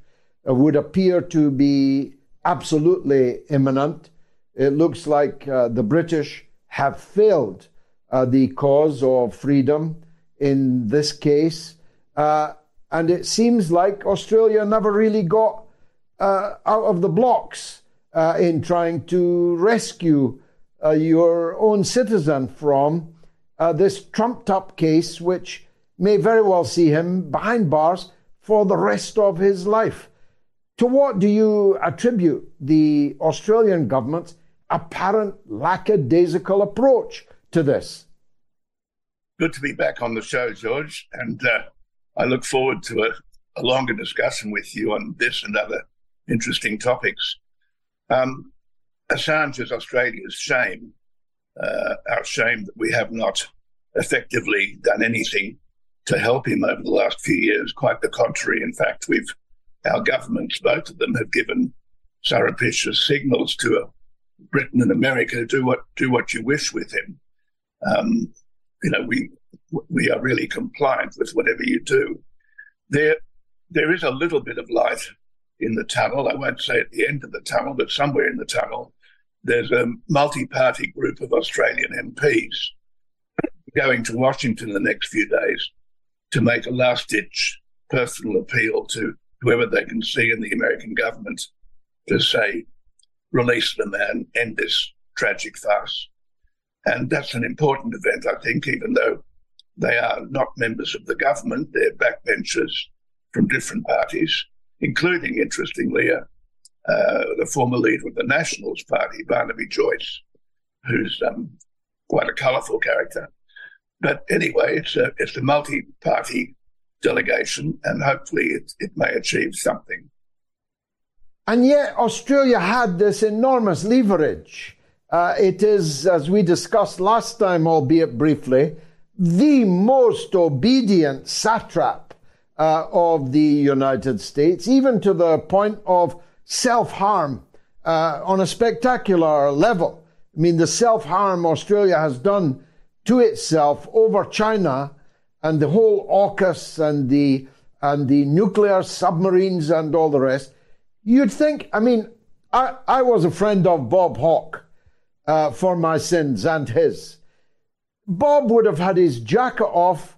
uh, would appear to be absolutely imminent. It looks like uh, the British have failed uh, the cause of freedom in this case. Uh, and it seems like Australia never really got uh, out of the blocks uh, in trying to rescue your own citizen from uh, this trumped up case, which may very well see him behind bars for the rest of his life. To what do you attribute the Australian government's apparent lackadaisical approach to this? Good to be back on the show, George, and uh, I look forward to a, a, longer discussion with you on this and other interesting topics. Um, Assange is Australia's shame, uh, our shame that we have not effectively done anything to help him over the last few years. Quite the contrary. In fact, we've our governments, both of them, have given surreptitious signals to Britain and America do what do what you wish with him. Um, you know, we we are really compliant with whatever you do. There, there is a little bit of light in the tunnel. I won't say at the end of the tunnel, but somewhere in the tunnel, there's a multi-party group of Australian MPs going to Washington in the next few days to make a last-ditch personal appeal to whoever they can see in the American government to say, release the man, end this tragic farce. And that's an important event, I think, even though they are not members of the government, they're backbenchers from different parties, including, interestingly, uh, uh, the former leader of the Nationals Party, Barnaby Joyce, who's um, quite a colourful character. But anyway, it's a, it's a multi party delegation, and hopefully it, it may achieve something. And yet, Australia had this enormous leverage. Uh, it is, as we discussed last time, albeit briefly, the most obedient satrap uh, of the United States, even to the point of self harm uh, on a spectacular level. I mean, the self harm Australia has done to itself over China and the whole AUKUS and the and the nuclear submarines and all the rest, you'd think. I mean, I, I was a friend of Bob Hawke uh, for my sins and his. Bob would have had his jacket off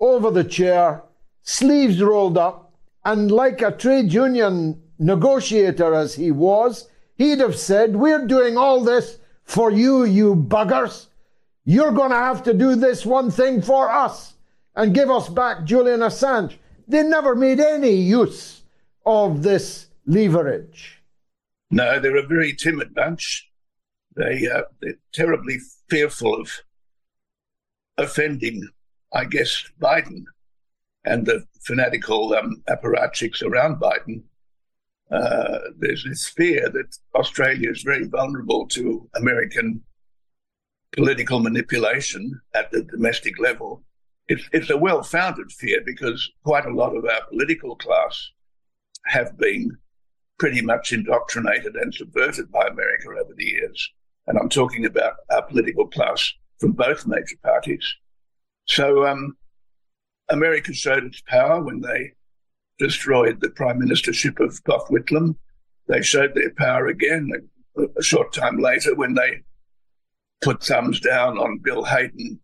over the chair, sleeves rolled up, and like a trade union negotiator as he was, he'd have said, We're doing all this for you, you buggers. You're going to have to do this one thing for us and give us back Julian Assange. They never made any use of this leverage. No, they're a very timid bunch. They, uh, they're terribly fearful of offending, I guess, Biden and the fanatical um, apparatchiks around Biden. Uh, there's this fear that Australia is very vulnerable to American political manipulation at the domestic level. It's, it's a well founded fear because quite a lot of our political class have been pretty much indoctrinated and subverted by America over the years. And I'm talking about our political class from both major parties. So um, America showed its power when they destroyed the prime ministership of Gough Whitlam. They showed their power again a, a short time later when they put thumbs down on Bill Hayden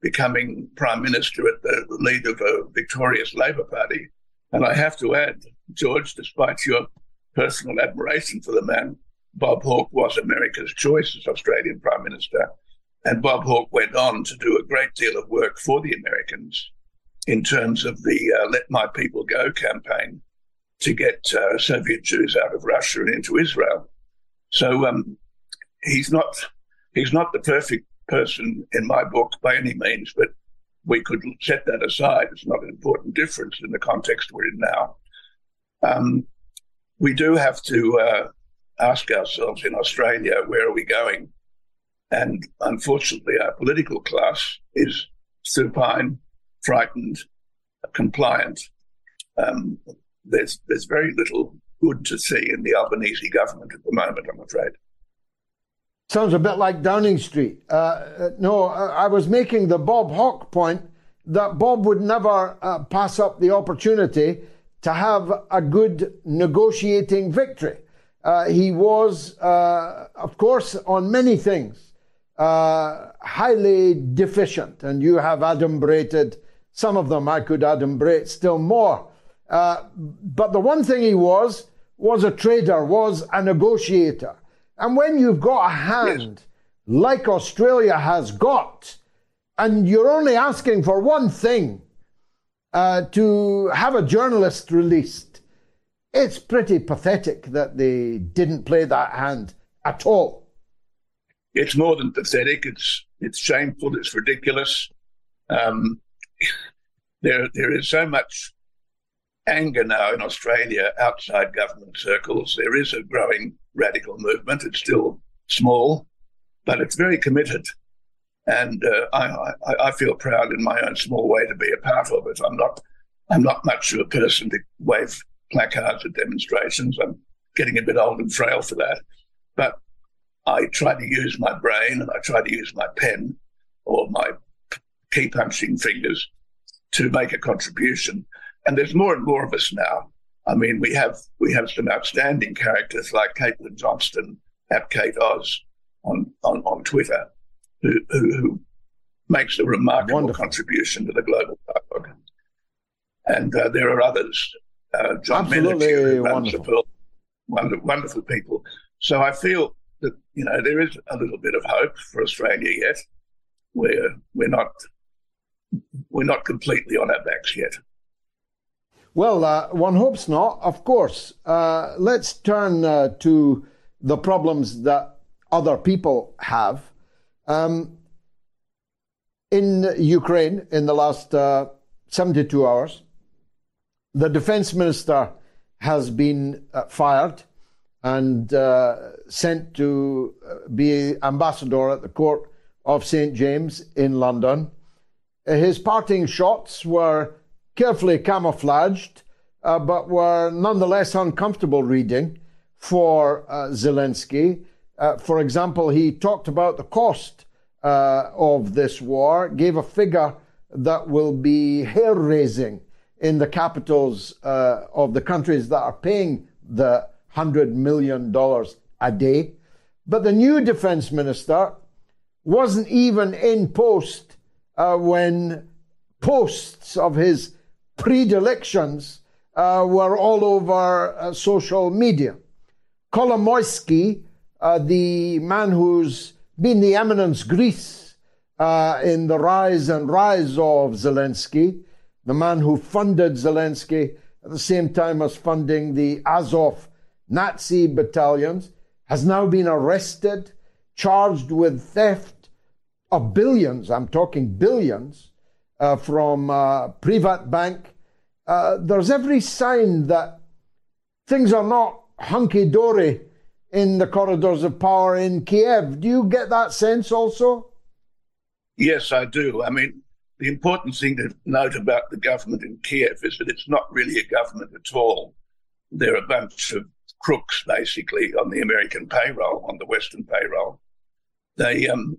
becoming prime minister at the lead of a victorious Labor Party. And I have to add, George, despite your personal admiration for the man, Bob Hawke was America's choice as Australian Prime Minister. And Bob Hawke went on to do a great deal of work for the Americans in terms of the uh, Let My People Go campaign to get uh, Soviet Jews out of Russia and into Israel. So um, he's not he's not the perfect person in my book by any means, but we could set that aside. It's not an important difference in the context we're in now. Um, we do have to uh, ask ourselves in Australia, where are we going? And unfortunately, our political class is supine, frightened, compliant. Um, there's there's very little good to see in the Albanese government at the moment, I'm afraid. Sounds a bit like Downing Street. Uh, uh no, I was making the Bob Hawke point that Bob would never uh, pass up the opportunity to have a good negotiating victory. Uh, he was, uh, of course, on many things, uh, highly deficient, and you have adumbrated some of them. I could adumbrate still more. Uh, but the one thing he was, was a trader, was a negotiator. And when you've got a hand yes. like Australia has got, and you're only asking for one thing uh, to have a journalist released, it's pretty pathetic that they didn't play that hand at all. It's more than pathetic. It's it's shameful. It's ridiculous. Um, there there is so much anger now in Australia outside government circles. There is a growing radical movement. It's still small, but it's very committed. And uh, I, I, I, feel proud in my own small way to be a part of it. I'm not I'm not much of a person to wave placards at demonstrations. I'm getting a bit old and frail for that. But I try to use my brain and I try to use my pen or my key punching fingers to make a contribution. And there's more and more of us now. I mean, we have we have some outstanding characters like Caitlin Johnstone at Kate Oz on, on, on Twitter, who, who, who makes a remarkable Wonderful. contribution to the global dialogue. And uh, there are others. Uh, John Absolutely wonderful. wonderful. wonderful people. So I feel that you know there is a little bit of hope for Australia yet. We're we're not we're not completely on our backs yet. Well, uh, one hopes not, of course. Uh, let's turn uh, to the problems that other people have. Um, in Ukraine, in the last uh, 72 hours, the defense minister has been uh, fired and uh, sent to be ambassador at the court of St. James in London. His parting shots were carefully camouflaged, uh, but were nonetheless uncomfortable reading for uh, Zelensky. Uh, for example, he talked about the cost uh, of this war, gave a figure that will be hair raising in the capitals uh, of the countries that are paying the $100 million a day. But the new defense minister wasn't even in post uh, when posts of his predilections uh, were all over uh, social media. Kolomoisky, uh, the man who's been the eminence grise uh, in the rise and rise of Zelensky, the man who funded Zelensky at the same time as funding the Azov Nazi battalions, has now been arrested, charged with theft of billions, I'm talking billions, uh, from uh, Privat Bank. Uh, there's every sign that things are not hunky dory in the corridors of power in Kiev. Do you get that sense also? Yes, I do. I mean, the important thing to note about the government in Kiev is that it's not really a government at all. They're a bunch of crooks, basically, on the American payroll, on the Western payroll. They, um,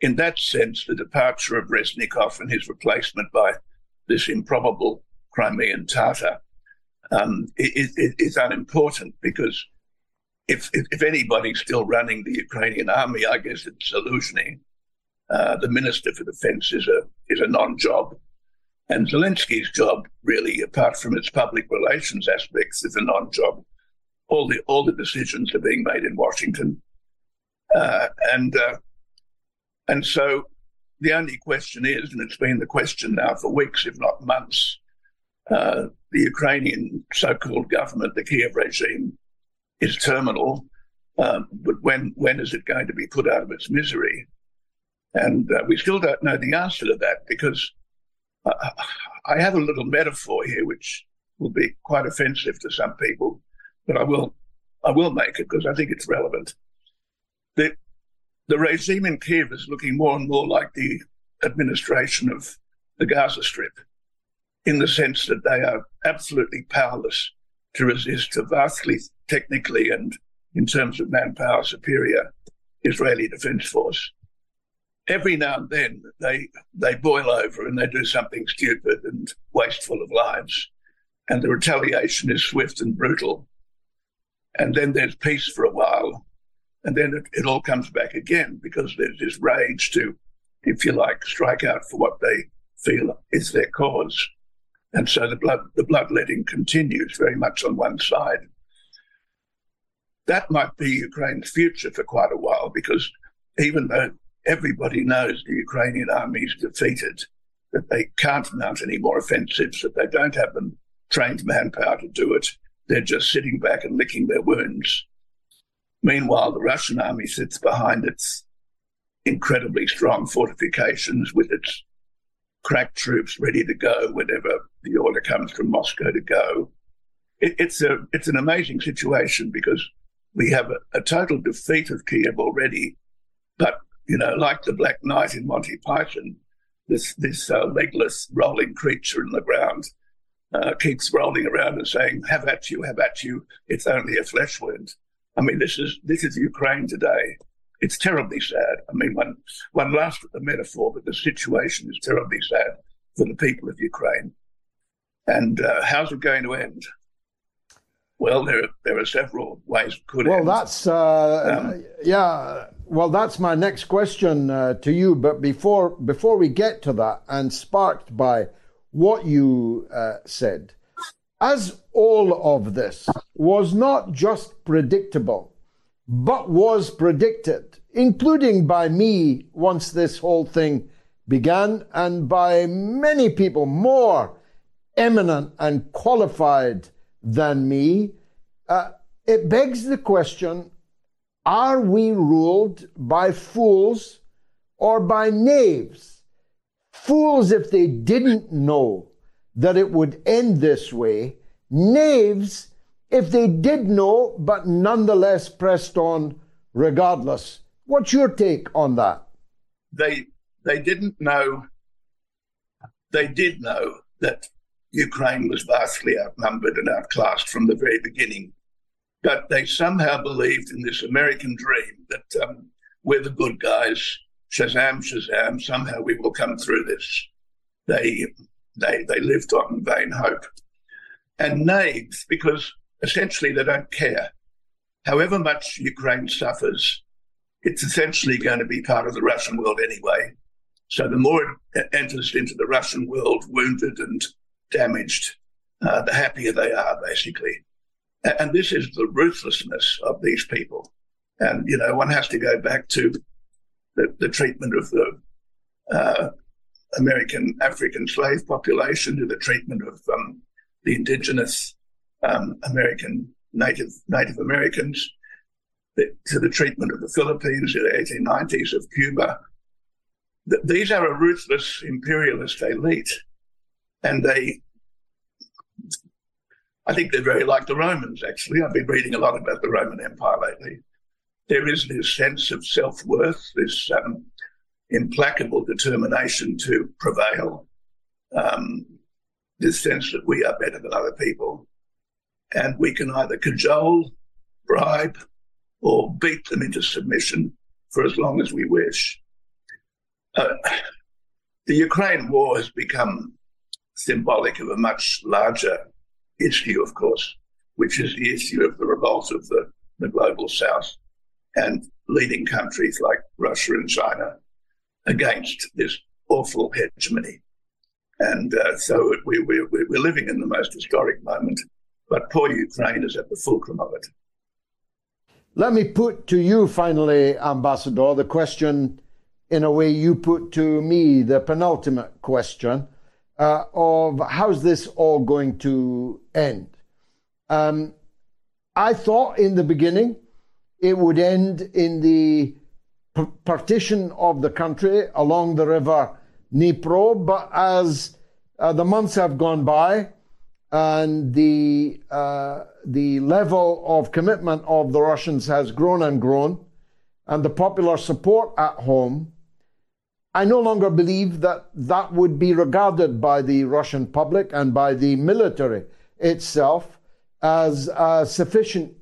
in that sense, the departure of Reznikov and his replacement by this improbable Crimean Tatar um, is, unimportant because if, if, if anybody's still running the Ukrainian army, I guess it's Zaluzhny. Uh, the Minister for Defense is a is a non-job, and Zelensky's job, really, apart from its public relations aspects, is a non-job. All the all the decisions are being made in Washington, uh, and uh, and so the only question is, and it's been the question now for weeks, if not months, uh, the Ukrainian so-called government, the Kiev regime, is terminal. Um, but when when is it going to be put out of its misery? And uh, we still don't know the answer to that because uh, I have a little metaphor here, which will be quite offensive to some people, but I will I will make it because I think it's relevant. The the regime in Kiev is looking more and more like the administration of the Gaza Strip, in the sense that they are absolutely powerless to resist a vastly technically and in terms of manpower superior Israeli defense force every now and then they they boil over and they do something stupid and wasteful of lives, and the retaliation is swift and brutal. And then there's peace for a while, and then it, it all comes back again because there's this rage to, if you like, strike out for what they feel is their cause. And so the blood the bloodletting continues very much on one side. That might be Ukraine's future for quite a while because even though everybody knows the Ukrainian army is defeated, that they can't mount any more offensives, that they don't have the trained manpower to do it. They're just sitting back and licking their wounds. Meanwhile, the Russian army sits behind its incredibly strong fortifications with its crack troops ready to go whenever the order comes from Moscow to go. It, it's a it's an amazing situation because we have a, a total defeat of Kiev already, but you know, like the Black Knight in Monty Python, this this uh, legless rolling creature in the ground uh, keeps rolling around and saying, "Have at you, have at you." It's only a flesh wound. I mean, this is this is Ukraine today. It's terribly sad. I mean, one one laughs at the metaphor, but the situation is terribly sad for the people of Ukraine. And uh, how's it going to end? Well, there there are several ways it could well, end. Well, that's uh, um, yeah. Well, that's my next question uh, to you. But before before we get to that, and sparked by what you uh, said, as all of this was not just predictable, but was predicted, including by me once this whole thing began, and by many people more eminent and qualified than me, uh, it begs the question are we ruled by fools or by knaves? Fools if they didn't know that it would end this way, knaves if they did know but nonetheless pressed on regardless. What's your take on that? They they didn't know they did know that Ukraine was vastly outnumbered and outclassed from the very beginning but they somehow believed in this American dream that um, we're the good guys. Shazam, Shazam! Somehow we will come through this. They they they lived on vain hope and knaves because essentially they don't care. However much Ukraine suffers, it's essentially going to be part of the Russian world anyway. So the more it enters into the Russian world wounded and damaged, uh, the happier they are, basically. And this is the ruthlessness of these people. And, you know, one has to go back to the, the treatment of the, uh, American African slave population, to the treatment of um, the indigenous um, American Native Native Americans, to the treatment of the Philippines in the 1890s, of Cuba. These are a ruthless imperialist elite, and they, I think they're very like the Romans, actually. I've been reading a lot about the Roman Empire lately. There is this sense of self worth, this um, implacable determination to prevail, um, this sense that we are better than other people. And we can either cajole, bribe, or beat them into submission for as long as we wish. Uh, the Ukraine war has become symbolic of a much larger issue, of course, which is the issue of the revolt of the, the global south and leading countries like Russia and China against this awful hegemony. And uh, so we, we, we're living in the most historic moment, but poor Ukraine is at the fulcrum of it. Let me put to you finally, Ambassador, the question in a way you put to me, the penultimate question uh, of how's this all going to end? Um, I thought in the beginning it would end in the p- partition of the country along the river Dnipro, but as uh, the months have gone by, and the uh, the level of commitment of the Russians has grown and grown, and the popular support at home. I no longer believe that that would be regarded by the Russian public and by the military itself as a sufficient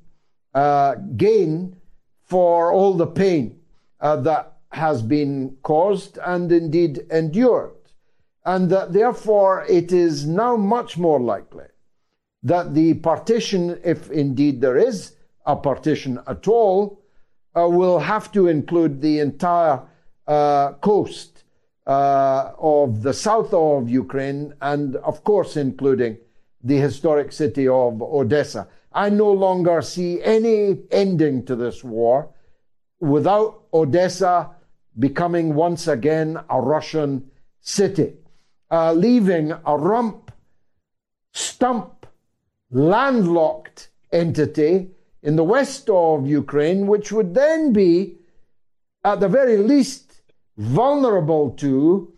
uh, gain for all the pain uh, that has been caused and indeed endured. And that therefore it is now much more likely that the partition, if indeed there is a partition at all, uh, will have to include the entire coast uh, of the south of Ukraine and, of course, including the historic city of Odessa. I no longer see any ending to this war without Odessa becoming once again a Russian city uh, leaving a rump, stump, landlocked entity in the west of Ukraine, which would then be, at the very least, vulnerable to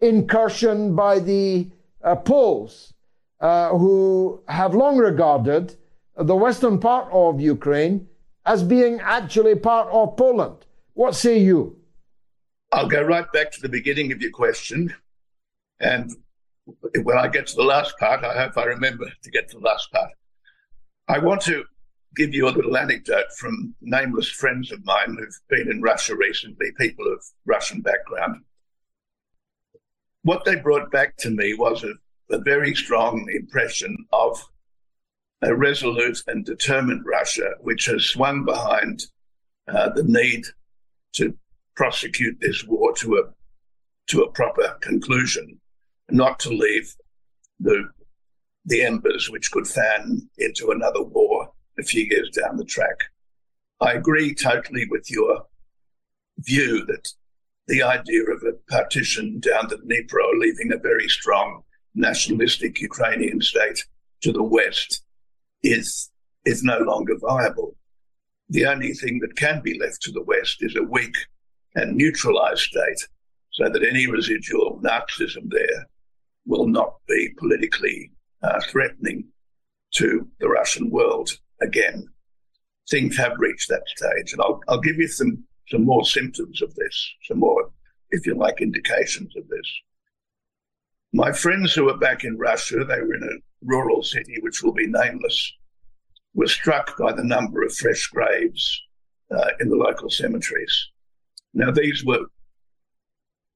incursion by the uh, Poles, uh, who have long regarded the western part of Ukraine as being actually part of Poland. What say you? I'll go right back to the beginning of your question. And when I get to the last part, I hope I remember to get to the last part. I want to give you a little anecdote from nameless friends of mine who've been in Russia recently, people of Russian background. What they brought back to me was a, a very strong impression of a resolute and determined Russia, which has swung behind uh, the need to prosecute this war to a to a proper conclusion not to leave the the embers which could fan into another war a few years down the track. I agree totally with your view that the idea of a partition down the Dnipro, leaving a very strong nationalistic Ukrainian state to the west, is is no longer viable. The only thing that can be left to the west is a weak and neutralized state, so that any residual Nazism there will not be politically uh, threatening to the Russian world again. Things have reached that stage, and I'll, I'll give you some, some more symptoms of this, some more, if you like, indications of this. My friends who were back in Russia, they were in a rural city which will be nameless, were struck by the number of fresh graves uh, in the local cemeteries. Now, these were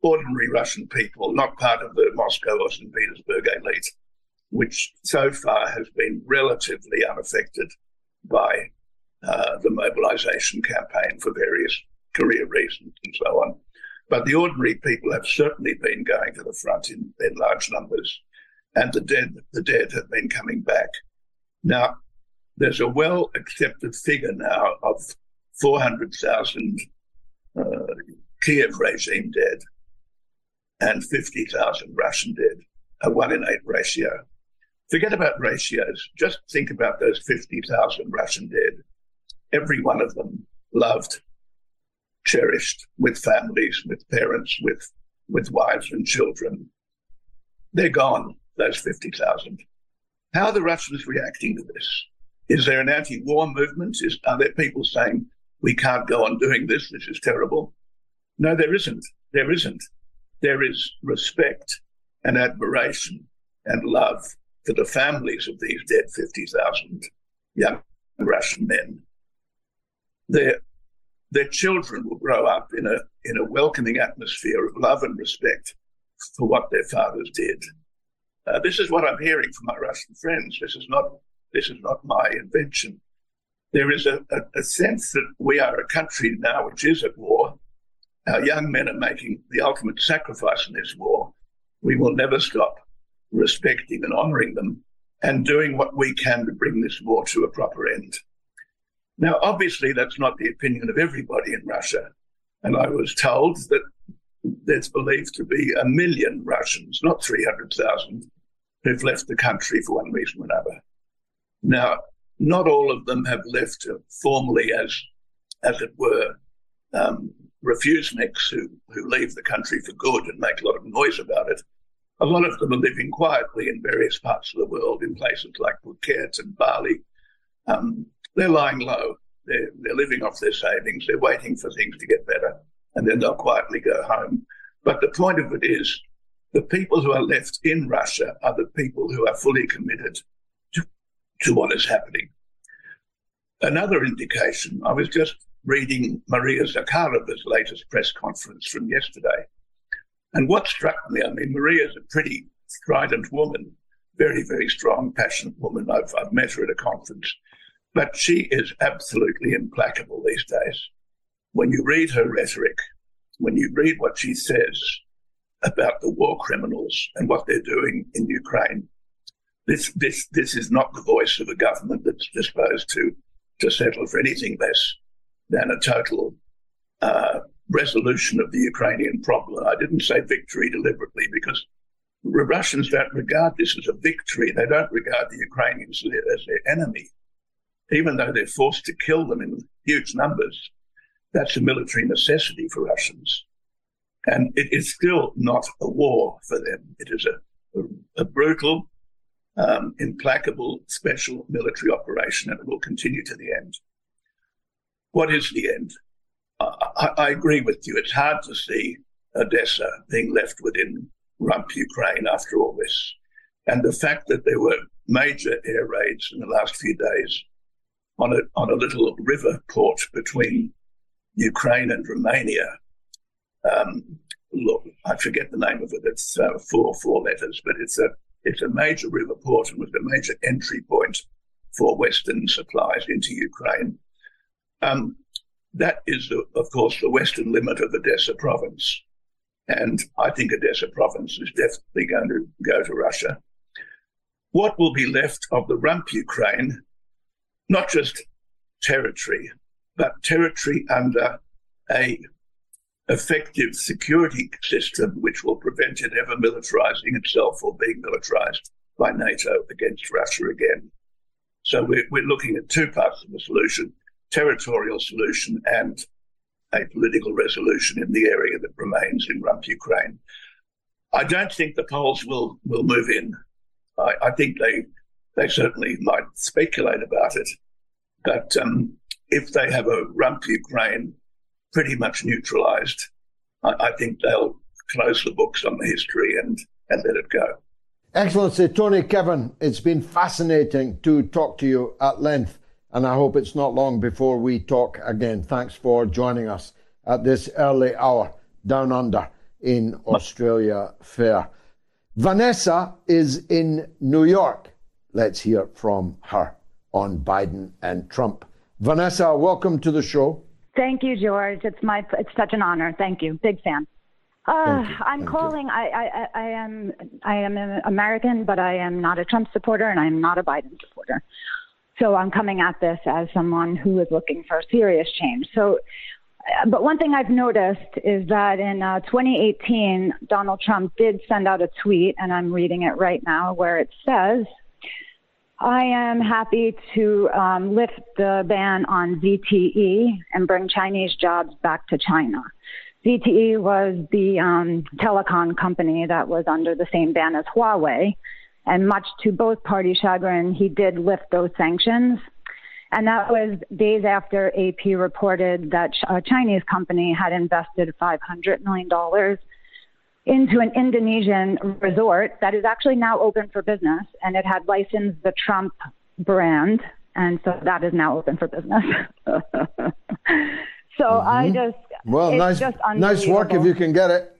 ordinary Russian people, not part of the Moscow or St. Petersburg elite, which so far has been relatively unaffected by uh, the mobilization campaign for various career reasons and so on. But the ordinary people have certainly been going to the front in, in large numbers, and the dead, the dead have been coming back. Now, there's a well accepted figure now of 400,000 uh, Kiev regime dead. and 50,000 Russian dead, a one in eight ratio. Forget about ratios. Just think about those 50,000 Russian dead. Every one of them loved, cherished, with families, with parents, with, with wives and children. They're gone, those 50,000. How are the Russians reacting to this? Is there an anti war movement? Is, are there people saying, we can't go on doing this, this is terrible? No, there isn't. There isn't. There is respect and admiration and love for the families of these dead 50,000 young Russian men. Their, their children will grow up in a, in a welcoming atmosphere of love and respect for what their fathers did. Uh, this is what I'm hearing from my Russian friends. This is not this is not my invention. There is a, a, a sense that we are a country now which is at war. Our young men are making the ultimate sacrifice in this war. We will never stop respecting and honouring them and doing what we can to bring this war to a proper end. Now, obviously, that's not the opinion of everybody in Russia. And I was told that there's believed to be a million Russians, not 300,000, who've left the country for one reason or another. Now, not all of them have left formally as, as it were, um, refuseniks who, who leave the country for good and make a lot of noise about it. A lot of them are living quietly in various parts of the world, in places like Phuket and Bali. Um, they're lying low. They're, they're living off their savings. They're waiting for things to get better and then they'll quietly go home. But the point of it is the people who are left in Russia are the people who are fully committed to, to what is happening. Another indication, I was just reading Maria Zakharova's latest press conference from yesterday. And what struck me, I mean, Maria is a pretty strident woman, very, very strong, passionate woman. I've, I've met her at a conference, but she is absolutely implacable these days when you read her rhetoric, when you read what she says about the war criminals and what they're doing in Ukraine, this this this is not the voice of a government that's disposed to to settle for anything less than a total uh, resolution of the Ukrainian problem. I didn't say victory deliberately because the Russians don't regard this as a victory. They don't regard the Ukrainians as their enemy, even though they're forced to kill them in huge numbers. That's a military necessity for Russians. And it is still not a war for them. It is a, a, a brutal, um, implacable special military operation, and it will continue to the end. What is the end? I, I agree with you. It's hard to see Odessa being left within rump Ukraine after all this. And the fact that there were major air raids in the last few days on a, on a little river port between Ukraine and Romania. Um, look, I forget the name of it. It's uh, four four letters, but it's a it's a major river port and was a major entry point for Western supplies into Ukraine. Um, that is, of course, the western limit of Odessa province. And I think Odessa province is definitely going to go to Russia. What will be left of the rump Ukraine, not just territory, but territory under a effective security system which will prevent it ever militarizing itself or being militarized by NATO against Russia again. So we're, we're looking at two parts of the solution territorial solution and a political resolution in the area that remains in rump Ukraine. I don't think the Poles will, will move in. I, I think they they certainly might speculate about it, but um, if they have a rump Ukraine pretty much neutralized, I, I, think they'll close the books on the history and, and let it go. Excellency Tony Kevin, it's been fascinating to talk to you at length, and I hope it's not long before we talk again. Thanks for joining us at this early hour down under in Australia Fair. Vanessa is in New York. Let's hear from her on Biden and Trump. Vanessa, welcome to the show. Thank you, George. It's my it's such an honor. Thank you. Big fan. Uh, I'm calling. I, I, I am I am an American, but I am not a Trump supporter, and I am not a Biden supporter. So I'm coming at this as someone who is looking for serious change. So but one thing I've noticed is that in uh, 2018, Donald Trump did send out a tweet, and I'm reading it right now, where it says, I am happy to um, lift the ban on ZTE and bring Chinese jobs back to China. ZTE was the um, telecom company that was under the same ban as Huawei. And much to both parties' chagrin, he did lift those sanctions. And that was days after AP reported that a Chinese company had invested $500 million into an Indonesian resort that is actually now open for business. And it had licensed the Trump brand. And so that is now open for business. so mm-hmm. I just. Well, nice, just nice work if you can get it.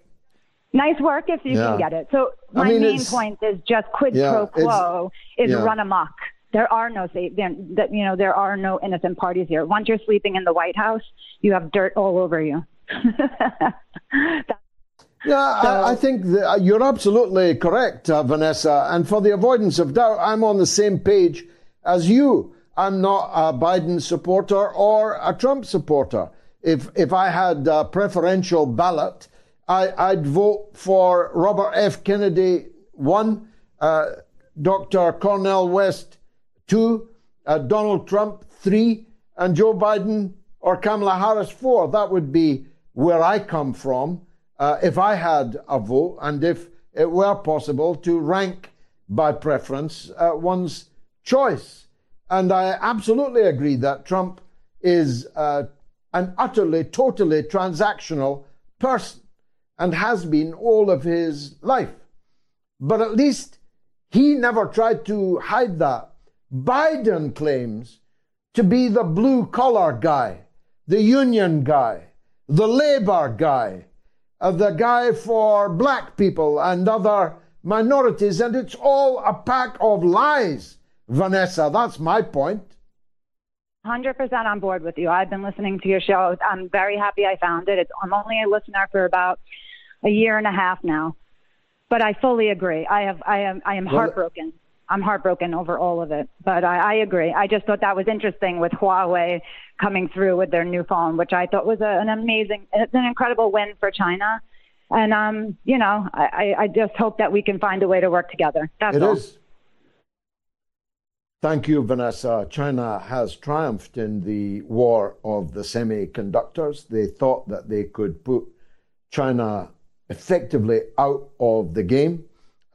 Nice work if you yeah. can get it. So my I mean, main point is just quid yeah, pro quo is yeah. run amok. There are no safe, that you know, there are no innocent parties here. Once you're sleeping in the White House, you have dirt all over you. Yeah, so, I, I, think uh, you're absolutely correct, uh, Vanessa. And for the avoidance of doubt, I'm on the same page as you. I'm not a Biden supporter or a Trump supporter. If if I had a preferential ballot, I, would vote for Robert F. Kennedy one, uh, Dr. Cornel West two, uh, Donald Trump three, and Joe Biden or Kamala Harris four. That would be where I come from uh, if I had a vote and if it were possible to rank by preference uh, one's choice. And I absolutely agree that Trump is uh, an utterly, totally transactional person and has been all of his life. But at least he never tried to hide that. Biden claims to be the blue collar guy, the union guy, the labor guy, uh, the guy for black people and other minorities, and it's all a pack of lies, Vanessa. That's my point. 100% on board with you. I've been listening to your show. I'm very happy I found it. It's, I'm only a listener for about a year and a half now, but I fully agree. I have, I am, I am heartbroken I'm heartbroken over all of it. But I, I agree. I just thought that was interesting with Huawei coming through with their new phone, which I thought was a, an amazing, it's an incredible win for China. And um, you know, I, I just hope that we can find a way to work together. That's it all. Is. Thank you, Vanessa. China has triumphed in the war of the semiconductors. They thought that they could put China effectively out of the game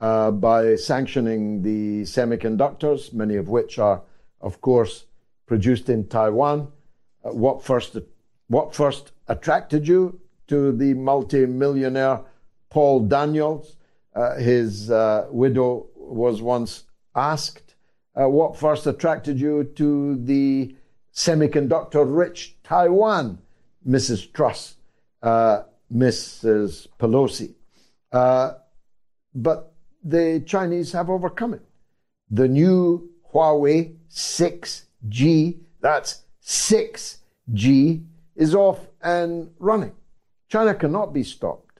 uh, by sanctioning the semiconductors, many of which are, of course, produced in Taiwan. Uh, what first what first attracted you to the multi-millionaire Paul Daniels? Uh, his uh, widow was once asked, uh, "What first attracted you to the semiconductor-rich Taiwan?" Mrs. Truss, uh, Mrs. Pelosi, uh, but the Chinese have overcome it. The new Huawei 6G, that's 6G, is off and running. China cannot be stopped.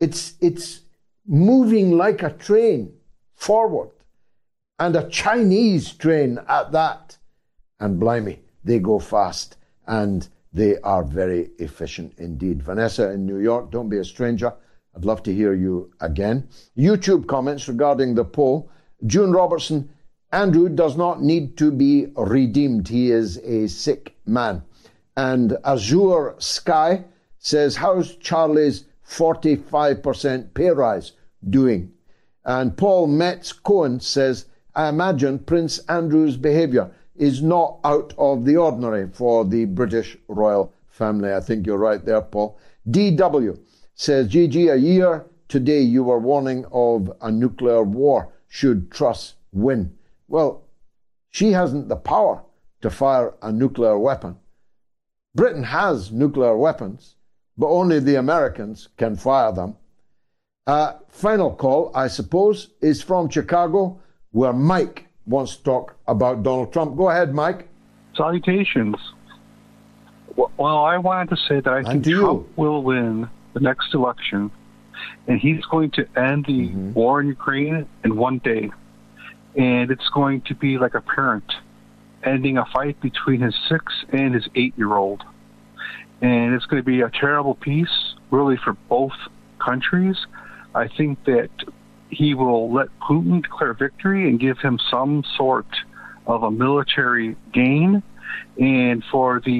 It's, it's moving like a train forward, and a Chinese train at that. And blimey, they go fast and they are very efficient indeed. Vanessa in New York, don't be a stranger. I'd love to hear you again. YouTube comments regarding the poll. June Robertson, Andrew does not need to be redeemed. He is a sick man. And Azure Sky says, How's Charlie's 45% pay rise doing? And Paul Metz Cohen says, I imagine Prince Andrew's behaviour is not out of the ordinary for the British royal family. I think you're right there, Paul. DW says, GG, a year today you were warning of a nuclear war should Truss win. Well, she hasn't the power to fire a nuclear weapon. Britain has nuclear weapons, but only the Americans can fire them. Uh, final call, I suppose, is from Chicago, where Mike wants to talk about Donald Trump. Go ahead, Mike. Salutations. Well, I wanted to say that I think Trump will win the next election, and he's going to end the mm-hmm. war in Ukraine in one day. And it's going to be like a parent ending a fight between his six and his eight year old. and it's going to be a terrible peace, really, for both countries. I think that he will let Putin declare victory and give him some sort of a military gain. And for the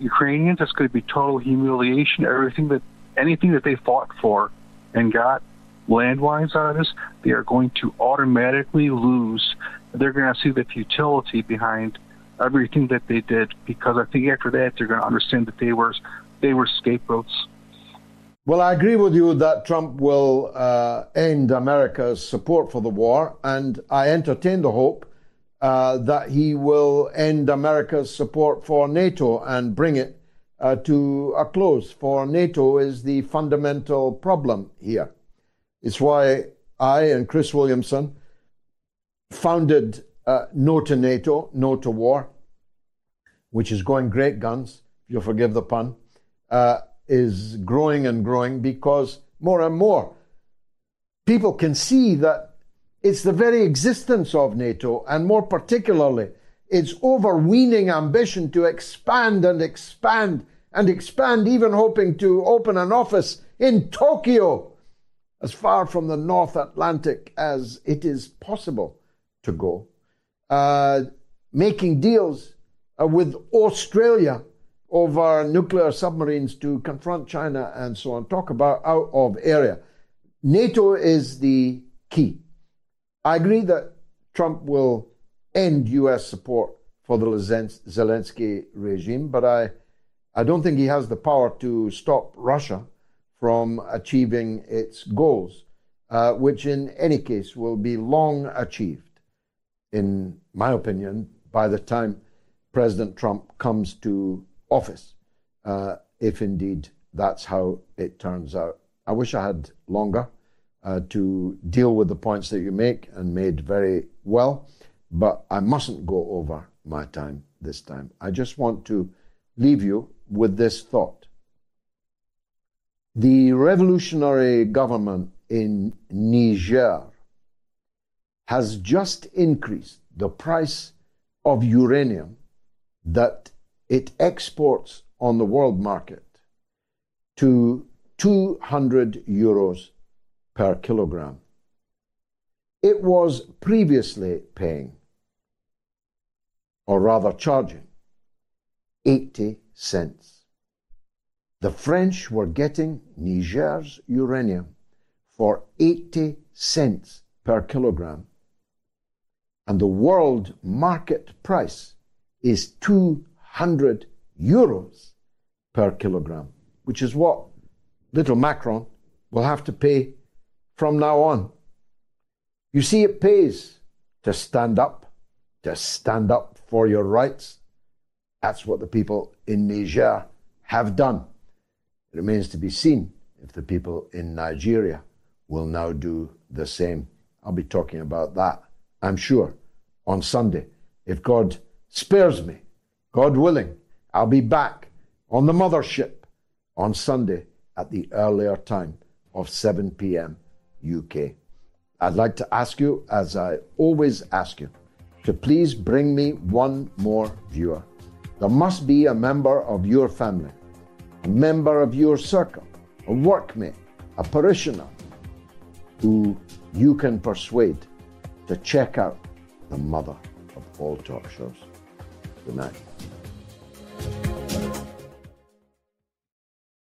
Ukrainians, it's going to be total humiliation. Everything that, anything that they fought for and got land-wise out of this, they are going to automatically lose. They're going to see the futility behind everything that they did because I think after that they're going to understand that they were they were scapegoats. Well, I agree with you that Trump will uh, end America's support for the war, and I entertain the hope uh, that he will end America's support for NATO and bring it uh, to a close. For NATO is the fundamental problem here. It's why I and Chris Williamson founded uh, no to NATO, no to war, which is going great guns, if you'll forgive the pun, uh, is growing and growing because more and more people can see that it's the very existence of NATO, and more particularly, its overweening ambition to expand and expand and expand, even hoping to open an office in Tokyo, as far from the North Atlantic as it is possible to go. Uh, making deals uh, with Australia over nuclear submarines to confront China and so on. Talk about out of area. NATO is the key. I agree that Trump will end U.S. support for the Zelensky regime, but I, I don't think he has the power to stop Russia from achieving its goals, uh, which in any case will be long achieved in my opinion, by the time President Trump comes to office, uh, if indeed that's how it turns out. I wish I had longer uh, to deal with the points that you make and made very well, but I mustn't go over my time this time. I just want to leave you with this thought. The revolutionary government in Niger has just increased the price of uranium that it exports on the world market to 200 euros per kilogram. It was previously paying, or rather charging, 80 cents. The French were getting Niger's uranium for 80 cents per kilogram. And the world market price is 200 euros per kilogram, which is what little Macron will have to pay from now on. You see, it pays to stand up, to stand up for your rights. That's what the people in Niger have done. It remains to be seen if the people in Nigeria will now do the same. I'll be talking about that, I'm sure, on Sunday. If God spares me, God willing, I'll be back on the mothership on Sunday at the earlier time of 7 p.m. UK. I'd like to ask you, as I always ask you, to please bring me one more viewer. There must be a member of your family, a member of your circle, a workmate, a parishioner who you can persuade to check out the mother of all talk shows. Good night.